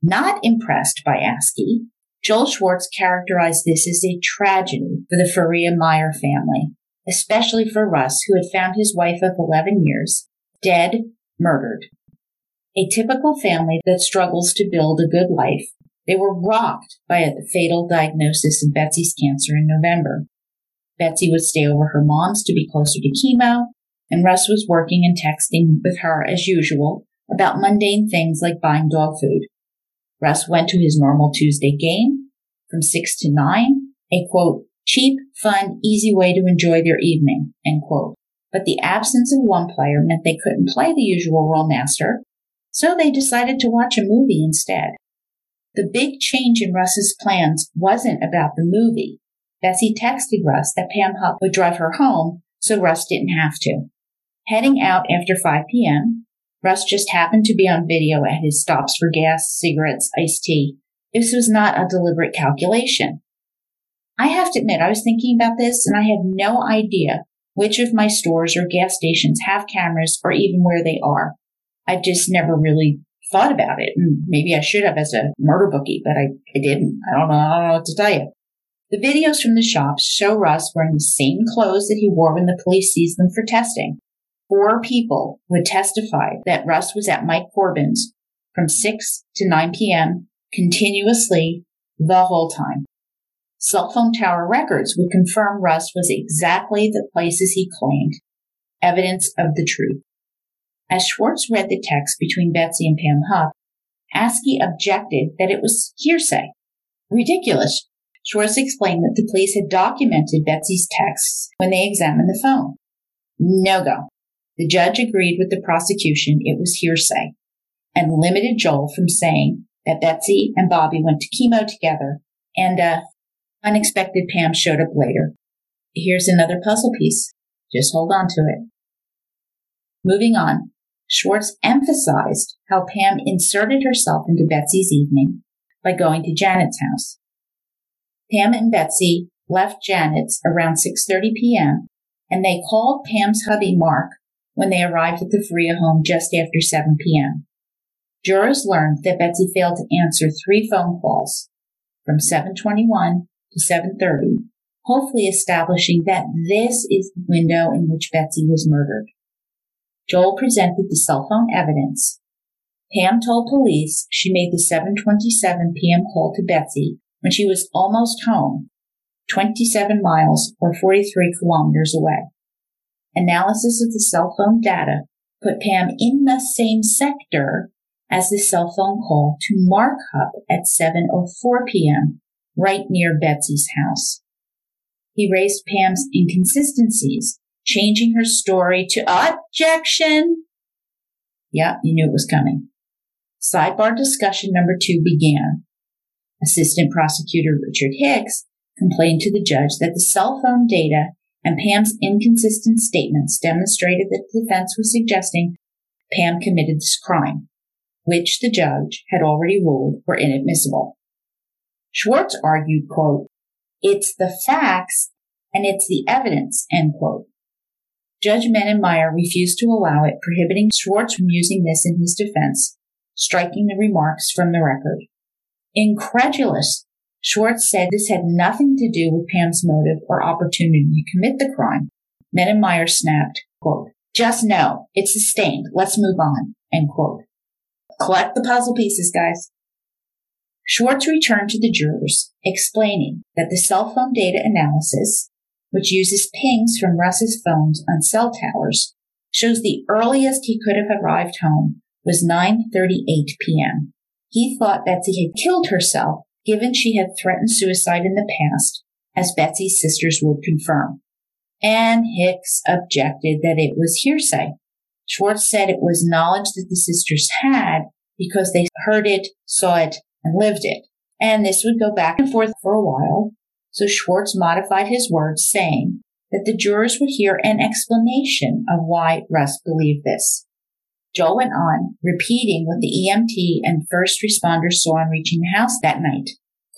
Not impressed by Askey, Joel Schwartz characterized this as a tragedy for the Faria Meyer family, especially for Russ, who had found his wife of 11 years dead, murdered. A typical family that struggles to build a good life they were rocked by a fatal diagnosis of Betsy's cancer in November. Betsy would stay over her mom's to be closer to chemo, and Russ was working and texting with her as usual about mundane things like buying dog food. Russ went to his normal Tuesday game from 6 to 9, a quote, cheap, fun, easy way to enjoy their evening, end quote. But the absence of one player meant they couldn't play the usual Rolemaster, so they decided to watch a movie instead. The big change in Russ's plans wasn't about the movie. Betsy texted Russ that Pam Hupp would drive her home, so Russ didn't have to. Heading out after 5 p.m., Russ just happened to be on video at his stops for gas, cigarettes, iced tea. This was not a deliberate calculation. I have to admit, I was thinking about this and I have no idea which of my stores or gas stations have cameras or even where they are. I've just never really thought about it. And maybe I should have as a murder bookie, but I, I didn't. I don't know. I don't know what to tell you. The videos from the shops show Russ wearing the same clothes that he wore when the police seized them for testing. Four people would testify that Russ was at Mike Corbin's from 6 to 9 p.m. continuously the whole time. Cell phone tower records would confirm Russ was exactly the places he claimed. Evidence of the truth. As Schwartz read the text between Betsy and Pam Hupp, Askey objected that it was hearsay. Ridiculous. Schwartz explained that the police had documented Betsy's texts when they examined the phone. No go. The judge agreed with the prosecution it was hearsay and limited Joel from saying that Betsy and Bobbi went to chemo together and uh, unexpected Pam showed up later. Here's another puzzle piece. Just hold on to it. Moving on, Schwartz emphasized how Pam inserted herself into Betsy's evening by going to Janet's house. Pam and Betsy left Janet's around 6:30 p.m. and they called Pam's hubby Mark when they arrived at the Faria home just after 7 p.m. Jurors learned that Betsy failed to answer three phone calls from 721 to 730, hopefully establishing that this is the window in which Betsy was murdered. Joel presented the cell phone evidence. Pam told police she made the 727 p.m. call to Betsy when she was almost home, 27 miles or 43 kilometers away. Analysis of the cell phone data put Pam in the same sector as the cell phone call to Mark Hupp at 7.04 p.m., right near Betsy's house. He raised Pam's inconsistencies, changing her story to objection. Yeah, you knew it was coming. Sidebar discussion number two began. Assistant Prosecutor Richard Hicks complained to the judge that the cell phone data and Pam's inconsistent statements demonstrated that the defense was suggesting Pam committed this crime, which the judge had already ruled were inadmissible. Schwartz argued, quote, it's the facts and it's the evidence, end quote. Judge Mennemeyer refused to allow it, prohibiting Schwartz from using this in his defense, striking the remarks from the record. Incredulous, Schwartz said this had nothing to do with Pam's motive or opportunity to commit the crime. Mennemeyer snapped, quote, just no, it's sustained. Let's move on, end quote. Collect the puzzle pieces, guys. Schwartz returned to the jurors, explaining that the cell phone data analysis, which uses pings from Russ's phones on cell towers, shows the earliest he could have arrived home was 9.38 p.m. He thought Betsy had killed herself, given she had threatened suicide in the past, as Betsy's sisters would confirm. And Hicks objected that it was hearsay. Schwartz said it was knowledge that the sisters had because they heard it, saw it, and lived it. And this would go back and forth for a while. So Schwartz modified his words saying that the jurors would hear an explanation of why Russ believed this. Joel went on, repeating what the EMT and first responders saw on reaching the house that night.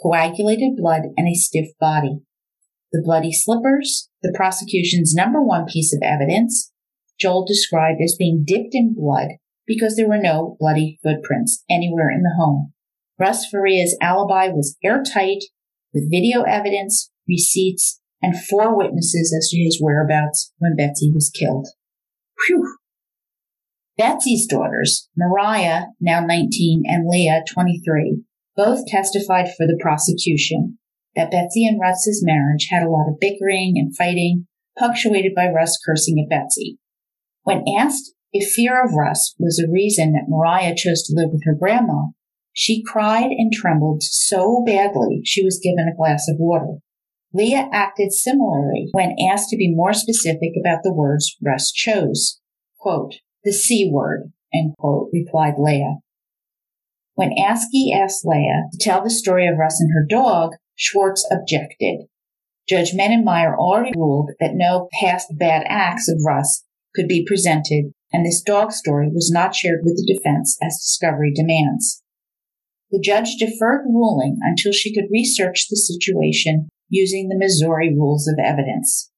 Coagulated blood and a stiff body. The bloody slippers, the prosecution's number one piece of evidence, Joel described as being dipped in blood because there were no bloody footprints anywhere in the home. Russ Faria's alibi was airtight with video evidence, receipts, and four witnesses as to his whereabouts when Betsy was killed. Phew. Betsy's daughters, Mariah, now 19, and Leah, 23, both testified for the prosecution that Betsy and Russ's marriage had a lot of bickering and fighting, punctuated by Russ cursing at Betsy. When asked if fear of Russ was a reason that Mariah chose to live with her grandma, she cried and trembled so badly she was given a glass of water. Leah acted similarly when asked to be more specific about the words Russ chose. Quote, the C word, end quote, replied Leah. When Askey asked Leah to tell the story of Russ and her dog, Schwartz objected. Judge Mennemeyer already ruled that no past bad acts of Russ could be presented, and this dog story was not shared with the defense as discovery demands. The judge deferred ruling until she could research the situation using the Missouri rules of evidence.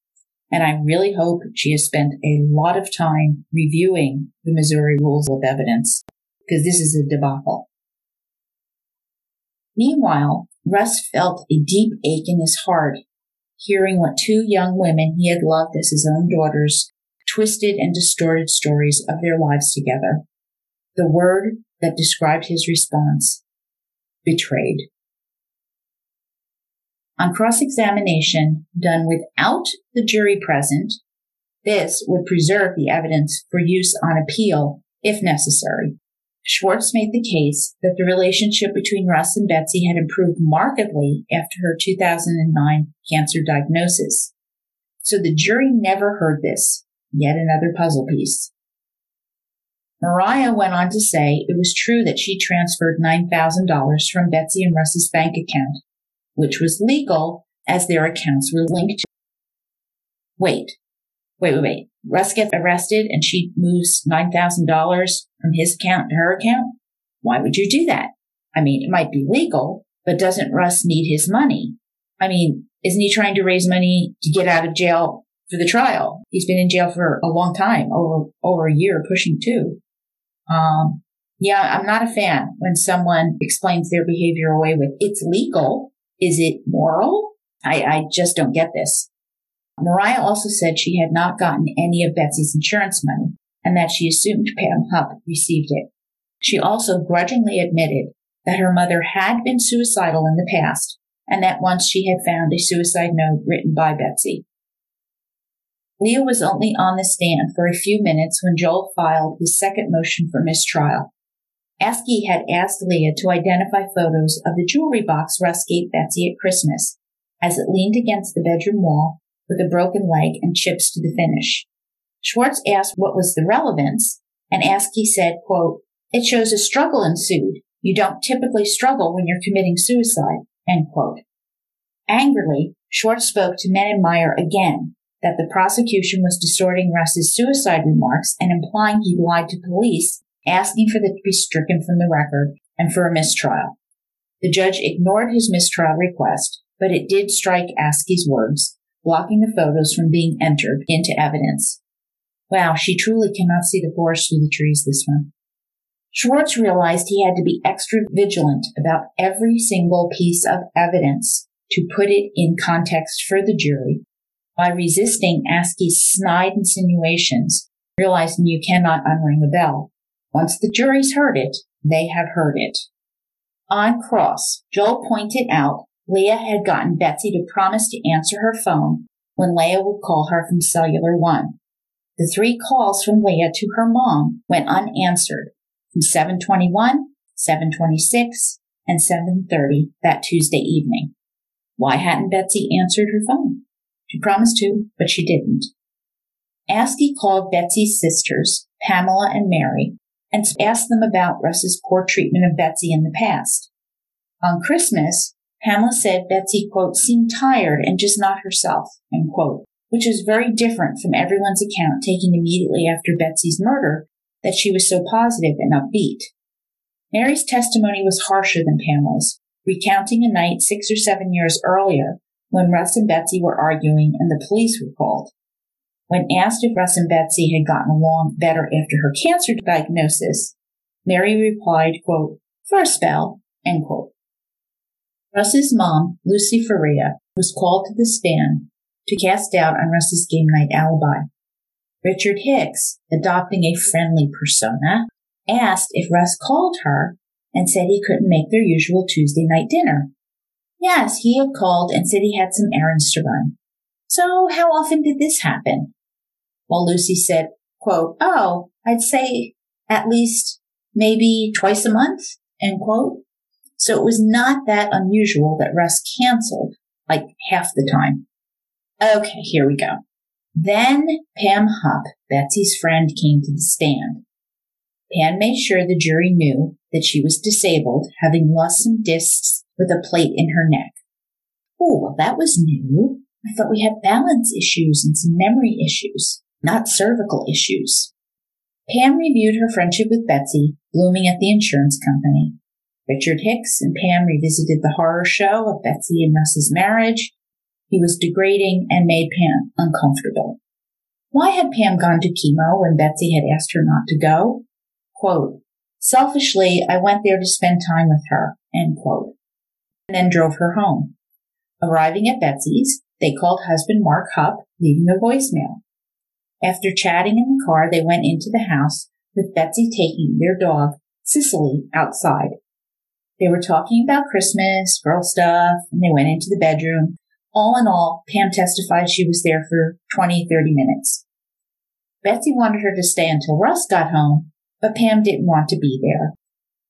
And I really hope she has spent a lot of time reviewing the Missouri rules of evidence because this is a debacle. Meanwhile, Russ felt a deep ache in his heart hearing what two young women he had loved as his own daughters twisted and distorted stories of their lives together. The word that described his response betrayed. On cross-examination done without the jury present, this would preserve the evidence for use on appeal if necessary. Schwartz made the case that the relationship between Russ and Betsy had improved markedly after her 2009 cancer diagnosis. So the jury never heard this. Yet another puzzle piece. Mariah went on to say it was true that she transferred $9,000 from Betsy and Russ's bank account, which was legal as their accounts were linked. Wait, wait, wait, wait. Russ gets arrested and she moves $9,000 from his account to her account? Why would you do that? I mean, it might be legal, but doesn't Russ need his money? I mean, isn't he trying to raise money to get out of jail for the trial? He's been in jail for a long time, over, over a year, pushing two. Um, yeah, I'm not a fan when someone explains their behavior away with, it's legal. Is it moral? I, I just don't get this. Mariah also said she had not gotten any of Betsy's insurance money and that she assumed Pam Hupp received it. She also grudgingly admitted that her mother had been suicidal in the past and that once she had found a suicide note written by Betsy. Leah was only on the stand for a few minutes when Joel filed his second motion for mistrial. Askey had asked Leah to identify photos of the jewelry box Russ gave Betsy at Christmas as it leaned against the bedroom wall with a broken leg and chips to the finish. Schwartz asked what was the relevance, and Askey said, quote, it shows a struggle ensued. You don't typically struggle when you're committing suicide, end quote. Angrily, Schwartz spoke to Mennemeyer again that the prosecution was distorting Russ's suicide remarks and implying he lied to police, asking for them to be stricken from the record and for a mistrial. The judge ignored his mistrial request, but it did strike Askey's words, blocking the photos from being entered into evidence. Wow, she truly cannot see the forest through the trees, this one. Schwartz realized he had to be extra vigilant about every single piece of evidence to put it in context for the jury by resisting Askey's snide insinuations, realizing you cannot unring a bell. Once the jury's heard it, they have heard it. On cross, Joel pointed out Leah had gotten Betsy to promise to answer her phone when Leah would call her from Cellular One. The three calls from Leah to her mom went unanswered from 721, 726, and 730 that Tuesday evening. Why hadn't Betsy answered her phone? She promised to, but she didn't. Askey called Betsy's sisters, Pamela and Mary, and asked them about Russ's poor treatment of Betsy in the past. On Christmas, Pamela said Betsy, quote, seemed tired and just not herself, end quote, which is very different from everyone's account taken immediately after Betsy's murder that she was so positive and upbeat. Mary's testimony was harsher than Pamela's, recounting a night six or seven years earlier when Russ and Betsy were arguing and the police were called. When asked if Russ and Betsy had gotten along better after her cancer diagnosis, Mary replied, quote, for a spell, end quote. Russ's mom, Lucy Faria, was called to the stand to cast doubt on Russ's game night alibi. Richard Hicks, adopting a friendly persona, asked if Russ called her and said he couldn't make their usual Tuesday night dinner. Yes, he had called and said he had some errands to run. So how often did this happen? Well, Lucy said, quote, Oh, I'd say at least maybe twice a month, end quote. So it was not that unusual that Russ canceled like half the time. Okay, here we go. Then Pam Hupp, Betsy's friend, came to the stand. Pam made sure the jury knew that she was disabled, having lost some discs with a plate in her neck. Oh, well, that was new. I thought we had balance issues and some memory issues, not cervical issues. Pam reviewed her friendship with Betsy, blooming at the insurance company. Richard Hicks and Pam revisited the horror show of Betsy and Russ's marriage. He was degrading and made Pam uncomfortable. Why had Pam gone to chemo when Betsy had asked her not to go? Quote, Selfishly, I went there to spend time with her, end quote, and then drove her home. Arriving at Betsy's, they called husband Mark Hupp, leaving a voicemail. After chatting in the car, they went into the house with Betsy taking their dog, Cicely, outside. They were talking about Christmas, girl stuff, and they went into the bedroom. All in all, Pam testified she was there for 20, 30 minutes. Betsy wanted her to stay until Russ got home, but Pam didn't want to be there.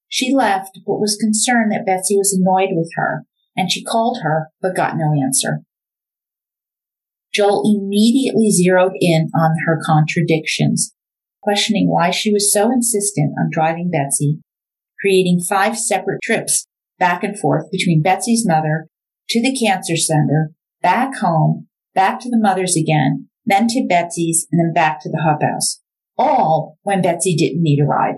She left, but was concerned that Betsy was annoyed with her, and she called her, but got no answer. Joel immediately zeroed in on her contradictions, questioning why she was so insistent on driving Betsy creating five separate trips back and forth between Betsy's mother to the cancer center, back home, back to the mother's again, then to Betsy's, and then back to the Hupp house. All when Betsy didn't need a ride.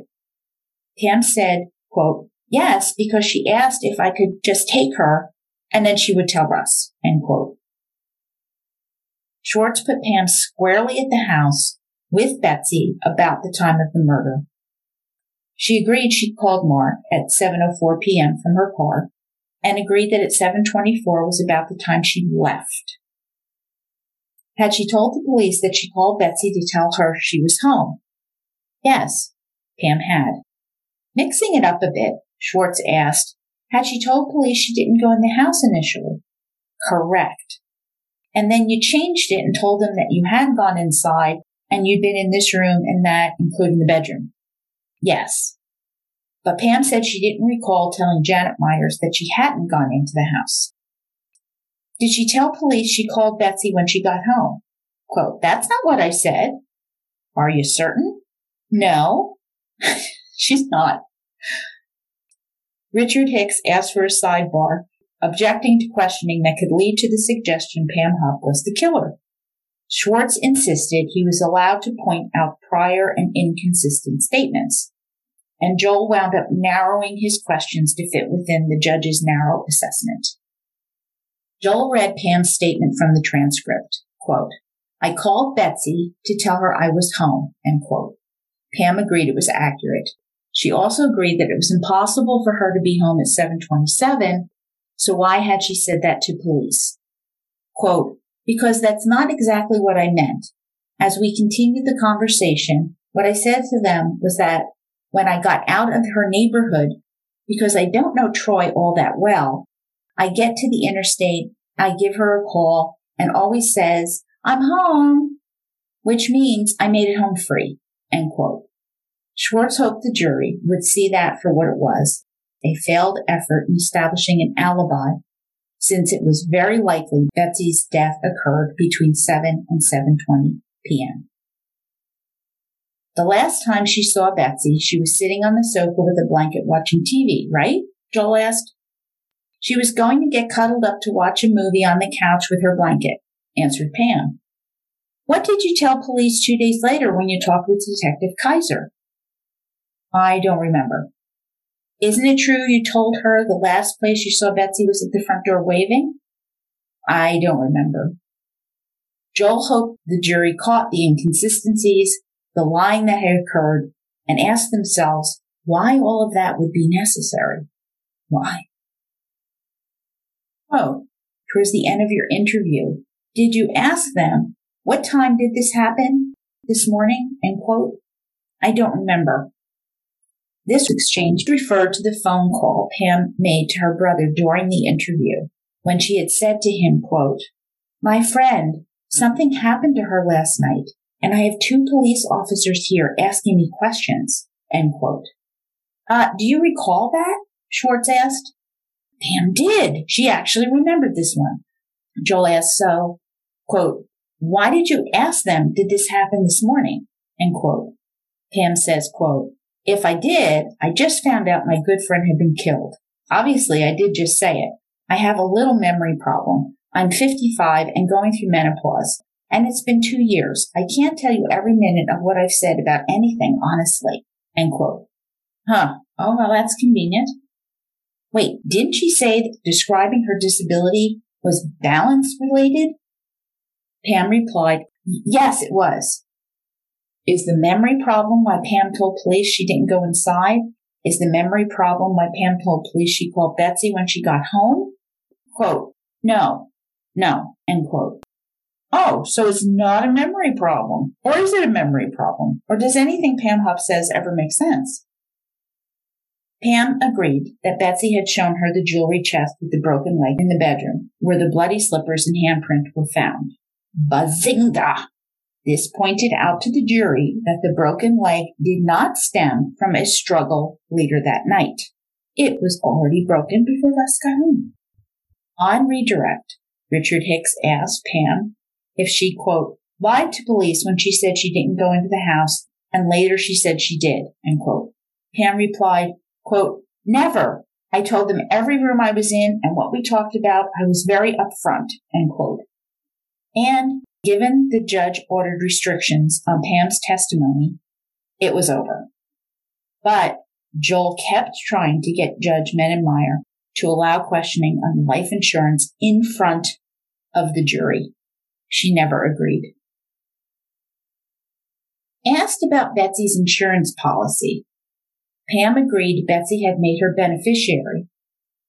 Pam said, quote, Yes, because she asked if I could just take her and then she would tell Russ, end quote. Schwartz put Pam squarely at the house with Betsy about the time of the murder. She agreed she'd called Mark at 7.04 p.m. from her car and agreed that at 7.24 was about the time she left. Had she told the police that she called Betsy to tell her she was home? Yes, Pam had. Mixing it up a bit, Schwartz asked, had she told police she didn't go in the house initially? Correct. And then you changed it and told them that you had gone inside and you'd been in this room and that, including the bedroom. Yes. But Pam said she didn't recall telling Janet Myers that she hadn't gone into the house. Did she tell police she called Betsy when she got home? Quote, that's not what I said. Are you certain? No. She's not. Richard Hicks asked for a sidebar, objecting to questioning that could lead to the suggestion Pam Hupp was the killer. Schwartz insisted he was allowed to point out prior and inconsistent statements, and Joel wound up narrowing his questions to fit within the judge's narrow assessment. Joel read Pam's statement from the transcript. Quote, I called Betsy to tell her I was home, end quote. Pam agreed it was accurate. She also agreed that it was impossible for her to be home at 727, so why had she said that to police? Quote, because that's not exactly what I meant. As we continued the conversation, what I said to them was that when I got out of her neighborhood, because I don't know Troy all that well, I get to the interstate, I give her a call and always says, I'm home, which means I made it home free, end quote. Schwartz hoped the jury would see that for what it was, a failed effort in establishing an alibi, since it was very likely Betsy's death occurred between 7 and 7.20 p.m. The last time she saw Betsy, she was sitting on the sofa with a blanket watching TV, right? Joel asked. She was going to get cuddled up to watch a movie on the couch with her blanket, answered Pam. What did you tell police two days later when you talked with Detective Kaiser? I don't remember. Isn't it true you told her the last place you saw Betsy was at the front door waving? I don't remember. Joel hoped the jury caught the inconsistencies, the lying that had occurred, and asked themselves why all of that would be necessary. Why? Oh, towards the end of your interview, did you ask them, what time did this happen this morning? End quote. I don't remember. This exchange referred to the phone call Pam made to her brother during the interview when she had said to him, quote, My friend, something happened to her last night and I have two police officers here asking me questions, end quote. Uh, do you recall that? Schwartz asked. Pam did. She actually remembered this one. Joel asked, so, quote, why did you ask them, did this happen this morning? End quote. Pam says, quote, if I did, I just found out my good friend had been killed. Obviously, I did just say it. I have a little memory problem. I'm 55 and going through menopause, and it's been two years. I can't tell you every minute of what I've said about anything, honestly. End quote. Huh. Oh, well, that's convenient. Wait, didn't she say that describing her disability was balance related? Pam replied, yes, it was. Is the memory problem why Pam told police she didn't go inside? Is the memory problem why Pam told police she called Betsy when she got home? Quote, no, no, end quote. Oh, so it's not a memory problem. Or is it a memory problem? Or does anything Pam Hupp says ever make sense? Pam agreed that Betsy had shown her the jewelry chest with the broken leg in the bedroom, where the bloody slippers and handprint were found. Bazinga! This pointed out to the jury that the broken leg did not stem from a struggle later that night. It was already broken before Russ got home. On redirect, Richard Hicks asked Pam if she, quote, lied to police when she said she didn't go into the house and later she said she did, end quote. Pam replied, quote, never. I told them every room I was in and what we talked about. I was very upfront, end quote. And given the judge ordered restrictions on Pam's testimony, it was over. But Joel kept trying to get Judge Mennemeyer to allow questioning on life insurance in front of the jury. She never agreed. Asked about Betsy's insurance policy, Pam agreed Betsy had made her beneficiary,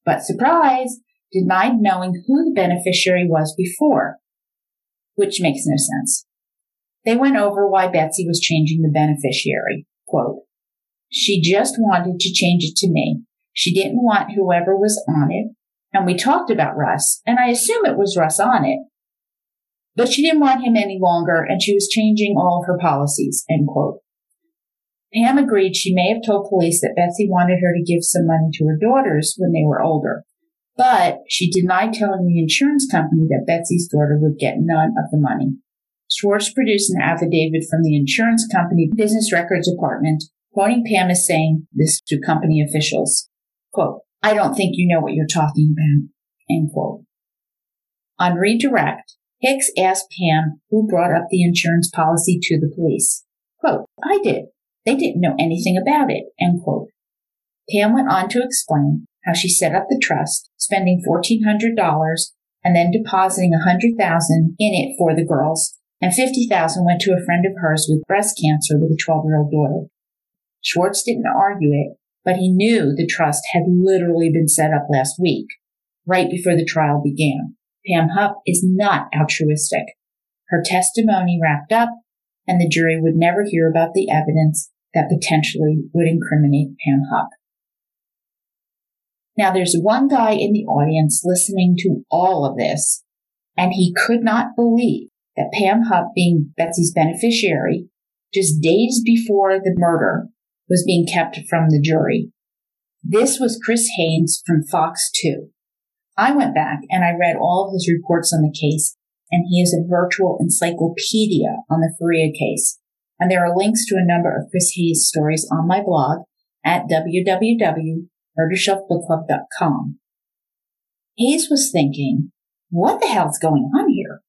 but surprise, denied knowing who the beneficiary was before, which makes no sense. They went over why Betsy was changing the beneficiary. Quote, she just wanted to change it to me. She didn't want whoever was on it. And we talked about Russ, and I assume it was Russ on it. But she didn't want him any longer, and she was changing all of her policies, end quote. Pam agreed she may have told police that Betsy wanted her to give some money to her daughters when they were older, but she denied telling the insurance company that Betsy's daughter would get none of the money. Schwartz produced an affidavit from the insurance company business records department, quoting Pam as saying this to company officials. Quote, I don't think you know what you're talking about. End quote. On redirect, Hicks asked Pam who brought up the insurance policy to the police. Quote, I did. They didn't know anything about it. End quote. Pam went on to explain how she set up the trust, spending $1,400 and then depositing 100,000 in it for the girls, and 50,000 went to a friend of hers with breast cancer with a 12 year old daughter. Schwartz didn't argue it, but he knew the trust had literally been set up last week, right before the trial began. Pam Hupp is not altruistic. Her testimony wrapped up, and the jury would never hear about the evidence that potentially would incriminate Pam Hupp. Now there's one guy in the audience listening to all of this, and he could not believe that Pam Hupp, being Betsy's beneficiary, just days before the murder, was being kept from the jury. This was Chris Hayes from Fox 2. I went back and I read all of his reports on the case, and he is a virtual encyclopedia on the Faria case. And there are links to a number of Chris Hayes stories on my blog at www.murdershelfbookclub.com. Hayes was thinking, what the hell's going on here?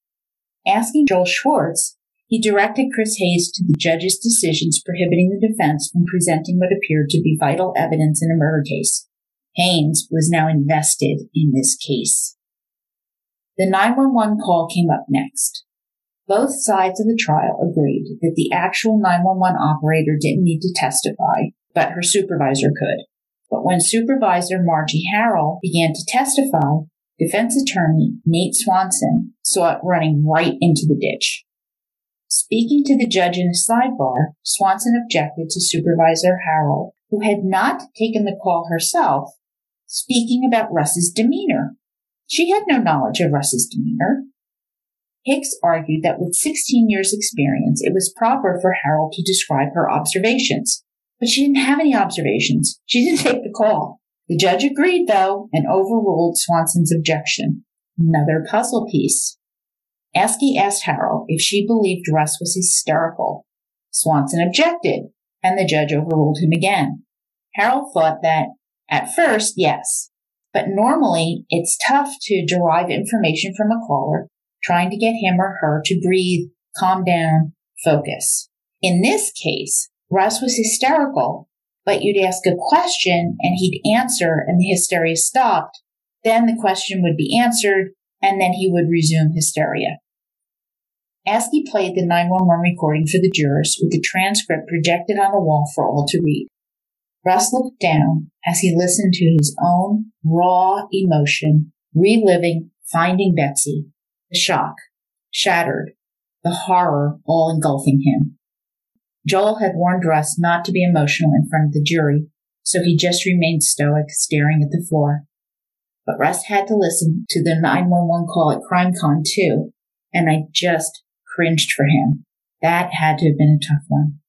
Asking Joel Schwartz he directed Chris Hayes to the judge's decisions prohibiting the defense from presenting what appeared to be vital evidence in a murder case. Hayes was now invested in this case. The 911 call came up next. Both sides of the trial agreed that the actual 911 operator didn't need to testify, but her supervisor could. But when supervisor Margie Harrell began to testify, defense attorney Nate Swanson saw it running right into the ditch. Speaking to the judge in a sidebar, Swanson objected to Supervisor Harrell, who had not taken the call herself, speaking about Russ's demeanor. She had no knowledge of Russ's demeanor. Hicks argued that with 16 years experience, it was proper for Harrell to describe her observations. But she didn't have any observations. She didn't take the call. The judge agreed, though, and overruled Swanson's objection. Another puzzle piece. Askey asked Harrell if she believed Russ was hysterical. Swanson objected, and the judge overruled him again. Harrell thought that, at first, yes, but normally it's tough to derive information from a caller trying to get him or her to breathe, calm down, focus. In this case, Russ was hysterical, but you'd ask a question and he'd answer and the hysteria stopped. Then the question would be answered and then he would resume hysteria. Askey played the 911 recording for the jurors with the transcript projected on the wall for all to read. Russ looked down as he listened to his own raw emotion, reliving finding Betsy, the shock, shattered, the horror all engulfing him. Joel had warned Russ not to be emotional in front of the jury, so he just remained stoic, staring at the floor. But Russ had to listen to the 911 call at CrimeCon too, and I just cringed for him. That had to have been a tough one.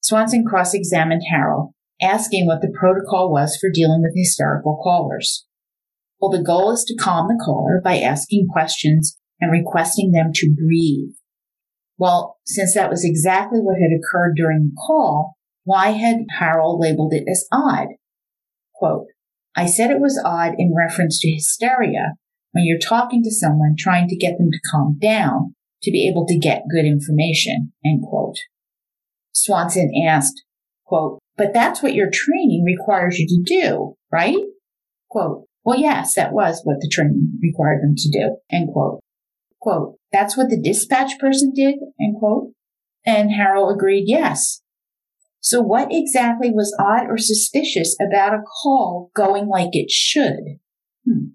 Swanson cross-examined Harrell, asking what the protocol was for dealing with hysterical callers. Well, the goal is to calm the caller by asking questions and requesting them to breathe. Well, since that was exactly what had occurred during the call, why had Harrell labeled it as odd? Quote, I said it was odd in reference to hysteria when you're talking to someone trying to get them to calm down to be able to get good information, end quote. Swanson asked, quote, but that's what your training requires you to do, right? Quote, well, yes, that was what the training required them to do, end quote. Quote, that's what the dispatch person did, end quote. And Harrell agreed, yes. So what exactly was odd or suspicious about a call going like it should? Hmm.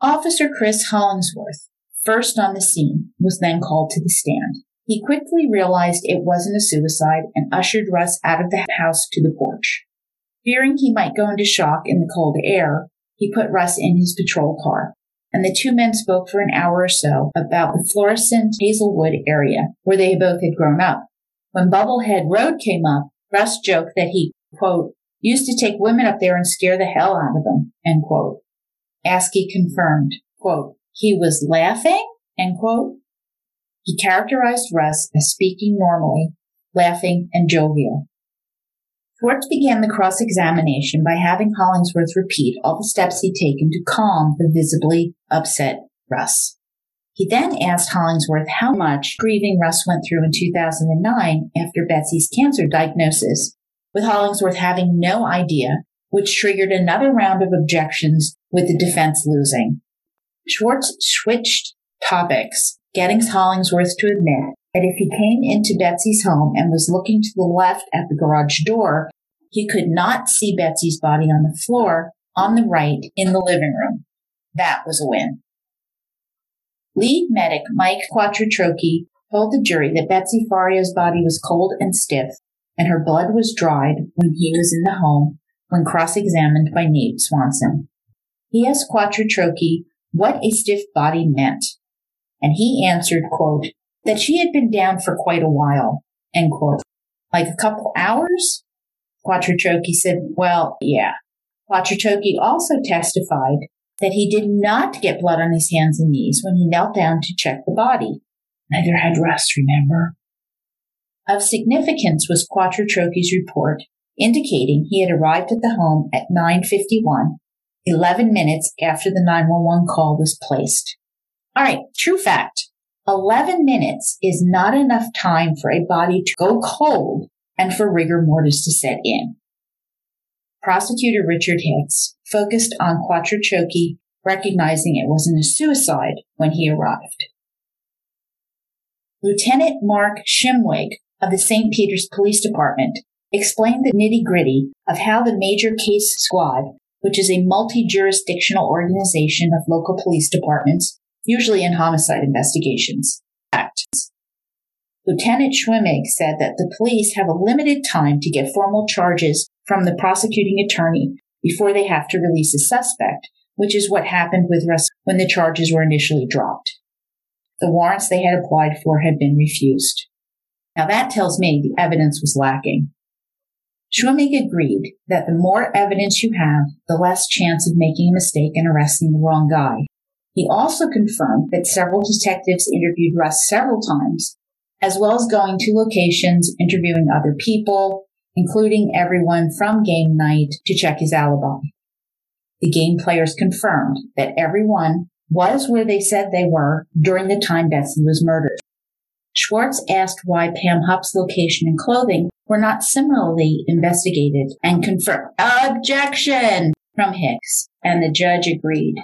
Officer Chris Hollingsworth, first on the scene, was then called to the stand. He quickly realized it wasn't a suicide and ushered Russ out of the house to the porch. Fearing he might go into shock in the cold air, he put Russ in his patrol car, and the two men spoke for an hour or so about the Florissant Hazelwood area where they both had grown up. When Bubblehead Road came up, Russ joked that he, quote, used to take women up there and scare the hell out of them, end quote. Askey confirmed, quote, he was laughing, end quote. He characterized Russ as speaking normally, laughing, and jovial. Schwartz began the cross examination by having Hollingsworth repeat all the steps he'd taken to calm the visibly upset Russ. He then asked Hollingsworth how much grieving Russ went through in 2009 after Betsy's cancer diagnosis, with Hollingsworth having no idea, which triggered another round of objections with the defense losing. Schwartz switched topics getting Hollingsworth to admit that if he came into Betsy's home and was looking to the left at the garage door, he could not see Betsy's body on the floor on the right in the living room. That was a win. Lead medic Mike Quattrotrochi told the jury that Betsy Faria's body was cold and stiff and her blood was dried when he was in the home when cross-examined by Nate Swanson. He asked Quattrotrochi what a stiff body meant and he answered, quote, that she had been down for quite a while, end quote. Like a couple hours? Quattrotrochi said, well, yeah. Quattrotrochi also testified that he did not get blood on his hands and knees when he knelt down to check the body. Neither had Russ, remember? Of significance was Quattrotrochi's report indicating he had arrived at the home at 9.51, 11 minutes after the 911 call was placed. All right, true fact. 11 minutes is not enough time for a body to go cold and for rigor mortis to set in. Prosecutor Richard Hicks focused on Quattrotrochi recognizing it wasn't a suicide when he arrived. Lieutenant Mark Schimwig of the St. Peter's Police Department explained the nitty gritty of how the Major Case Squad, which is a multi-jurisdictional organization of local police departments, usually in homicide investigations. Lieutenant Schwimig said that the police have a limited time to get formal charges from the prosecuting attorney before they have to release a suspect, which is what happened with Russ when the charges were initially dropped. The warrants they had applied for had been refused. Now that tells me the evidence was lacking. Schwimig agreed that the more evidence you have, the less chance of making a mistake and arresting the wrong guy. He also confirmed that several detectives interviewed Russ several times, as well as going to locations, interviewing other people, including everyone from game night to check his alibi. The game players confirmed that everyone was where they said they were during the time Betsy was murdered. Schwartz asked why Pam Hupp's location and clothing were not similarly investigated and confirmed objection from Hicks, and the judge agreed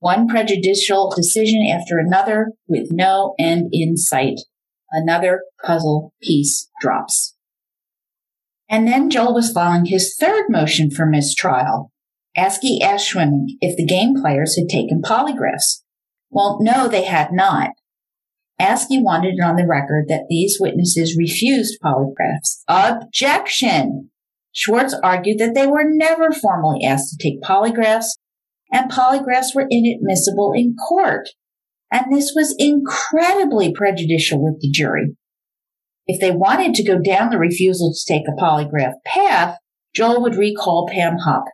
one prejudicial decision after another with no end in sight. Another puzzle piece drops. And then Joel was filing his third motion for mistrial. Asked Schwimig if the game players had taken polygraphs. Well, no, they had not. Askey wanted it on the record that these witnesses refused polygraphs. Objection! Schwartz argued that they were never formally asked to take polygraphs and polygraphs were inadmissible in court. And this was incredibly prejudicial with the jury. If they wanted to go down the refusal to take a polygraph path, Joel would recall Pam Hupp.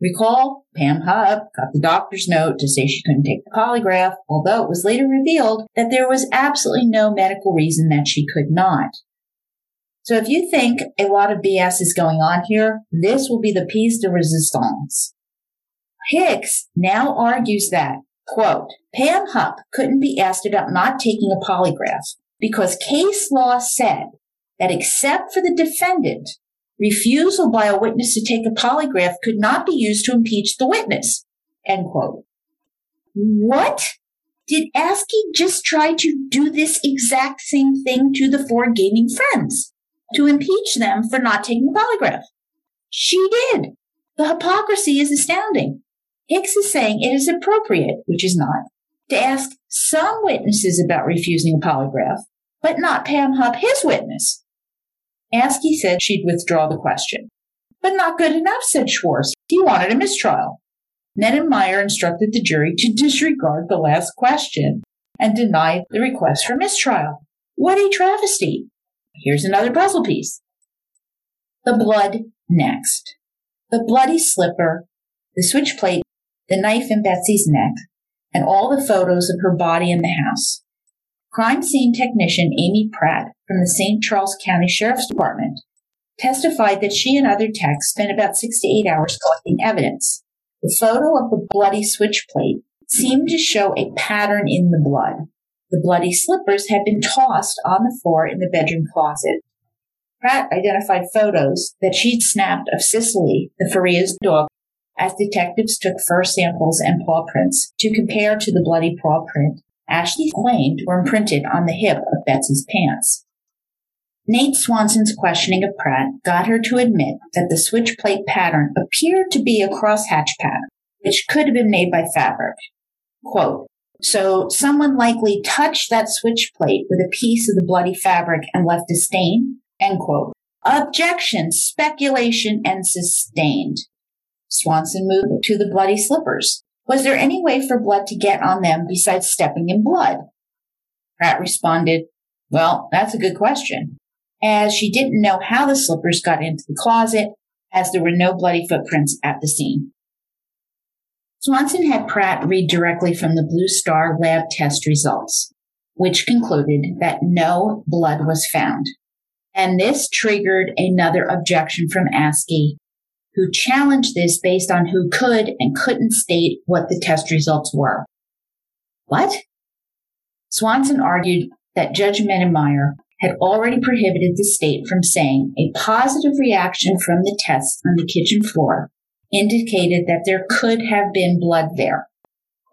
Recall, Pam Hupp got the doctor's note to say she couldn't take the polygraph, although it was later revealed that there was absolutely no medical reason that she could not. So if you think a lot of BS is going on here, this will be the piece de resistance. Hicks now argues that, quote, Pam Hupp couldn't be asked about not taking a polygraph because case law said that except for the defendant, refusal by a witness to take a polygraph could not be used to impeach the witness. End quote. What? Did Askey just try to do this exact same thing to the four gaming friends to impeach them for not taking the polygraph? She did. The hypocrisy is astounding. Hicks is saying it is appropriate, which is not, to ask some witnesses about refusing a polygraph, but not Pam Hupp, his witness. Askey said she'd withdraw the question. But not good enough, said Schwartz. He wanted a mistrial. Mennemeyer instructed the jury to disregard the last question and deny the request for mistrial. What a travesty! Here's another puzzle piece. The blood next. The bloody slipper, the switch plate, the knife in Betsy's neck, and all the photos of her body in the house. Crime scene technician Amy Pratt from the St. Charles County Sheriff's Department testified that she and other techs spent about six to eight hours collecting evidence. The photo of the bloody switch plate seemed to show a pattern in the blood. The bloody slippers had been tossed on the floor in the bedroom closet. Pratt identified photos that she'd snapped of Cicely, the Faria's dog, as detectives took fur samples and paw prints to compare to the bloody paw print Ashley claimed were imprinted on the hip of Betsy's pants. Nate Swanson's questioning of Pratt got her to admit that the switch plate pattern appeared to be a crosshatch pattern, which could have been made by fabric. Quote, so someone likely touched that switch plate with a piece of the bloody fabric and left a stain? End quote. Objection, speculation, and sustained. Swanson moved to the bloody slippers. Was there any way for blood to get on them besides stepping in blood? Pratt responded, Well, that's a good question. As she didn't know how the slippers got into the closet, as there were no bloody footprints at the scene. Swanson had Pratt read directly from the Blue Star lab test results, which concluded that no blood was found. And this triggered another objection from Askey who challenged this based on who could and couldn't state what the test results were. What? Swanson argued that Judge Mennemeyer had already prohibited the state from saying a positive reaction from the test on the kitchen floor indicated that there could have been blood there.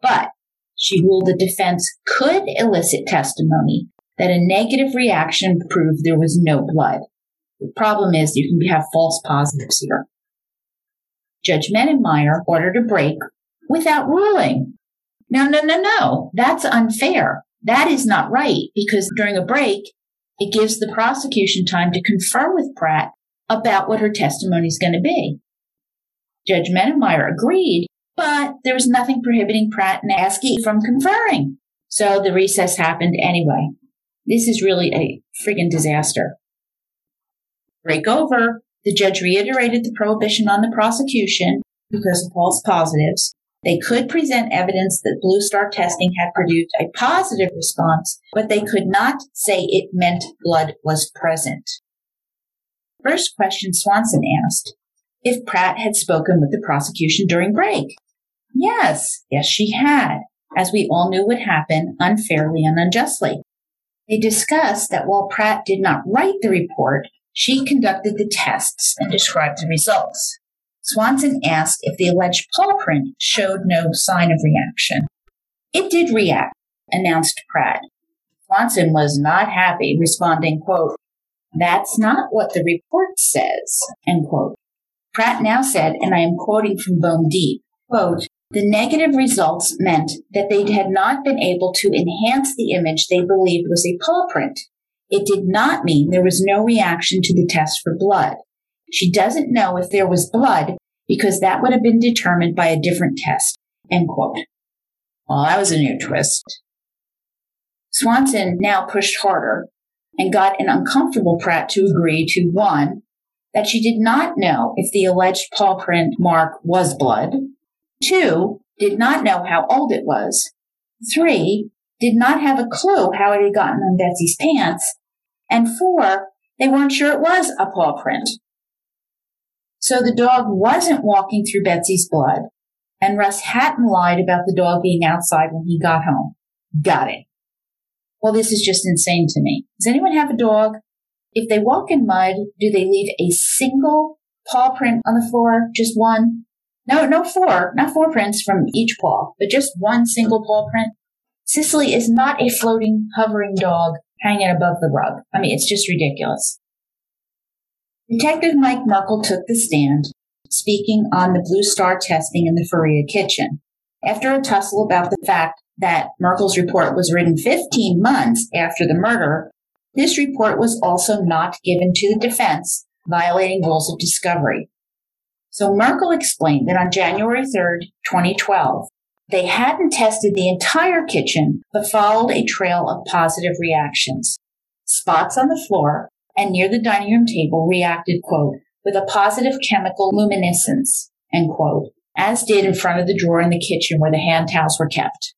But she ruled the defense could elicit testimony that a negative reaction proved there was no blood. The problem is you can have false positives here. Judge Mennemeyer ordered a break without ruling. No, no, no, no. That's unfair. That is not right because during a break, it gives the prosecution time to confer with Pratt about what her testimony is going to be. Judge Mennemeyer agreed, but there was nothing prohibiting Pratt and Askey from conferring. So the recess happened anyway. This is really a friggin' disaster. Break over. The judge reiterated the prohibition on the prosecution because of false positives. They could present evidence that Blue Star testing had produced a positive response, but they could not say it meant blood was present. First question Swanson asked if Pratt had spoken with the prosecution during break. Yes, yes, she had, as we all knew would happen unfairly and unjustly. They discussed that while Pratt did not write the report, she conducted the tests and described the results. Swanson asked if the alleged paw print showed no sign of reaction. It did react, announced Pratt. Swanson was not happy, responding, quote, That's not what the report says, end quote. Pratt now said, and I am quoting from Bone Deep, quote, the negative results meant that they had not been able to enhance the image they believed was a paw print. It did not mean there was no reaction to the test for blood. She doesn't know if there was blood because that would have been determined by a different test. End quote. Well, that was a new twist. Swanson now pushed harder and got an uncomfortable Pratt to agree to one, that she did not know if the alleged paw print mark was blood. Two, did not know how old it was. Three, did not have a clue how it had gotten on Betsy's pants. And four, they weren't sure it was a paw print. So the dog wasn't walking through Betsy's blood, and Russ hadn't lied about the dog being outside when he got home. Got it. Well, this is just insane to me. Does anyone have a dog? If they walk in mud, do they leave a single paw print on the floor? Just one? No, no four, not four prints from each paw, but just one single paw print. Cicely is not a floating, hovering dog hanging above the rug. I mean, it's just ridiculous. Detective Mike Merkel took the stand, speaking on the Blue Star testing in the Faria kitchen. After a tussle about the fact that Merkel's report was written 15 months after the murder, this report was also not given to the defense, violating rules of discovery. So Merkel explained that on January 3rd, 2012, they hadn't tested the entire kitchen, but followed a trail of positive reactions. Spots on the floor and near the dining room table reacted, quote, with a positive chemical luminescence, end quote, as did in front of the drawer in the kitchen where the hand towels were kept.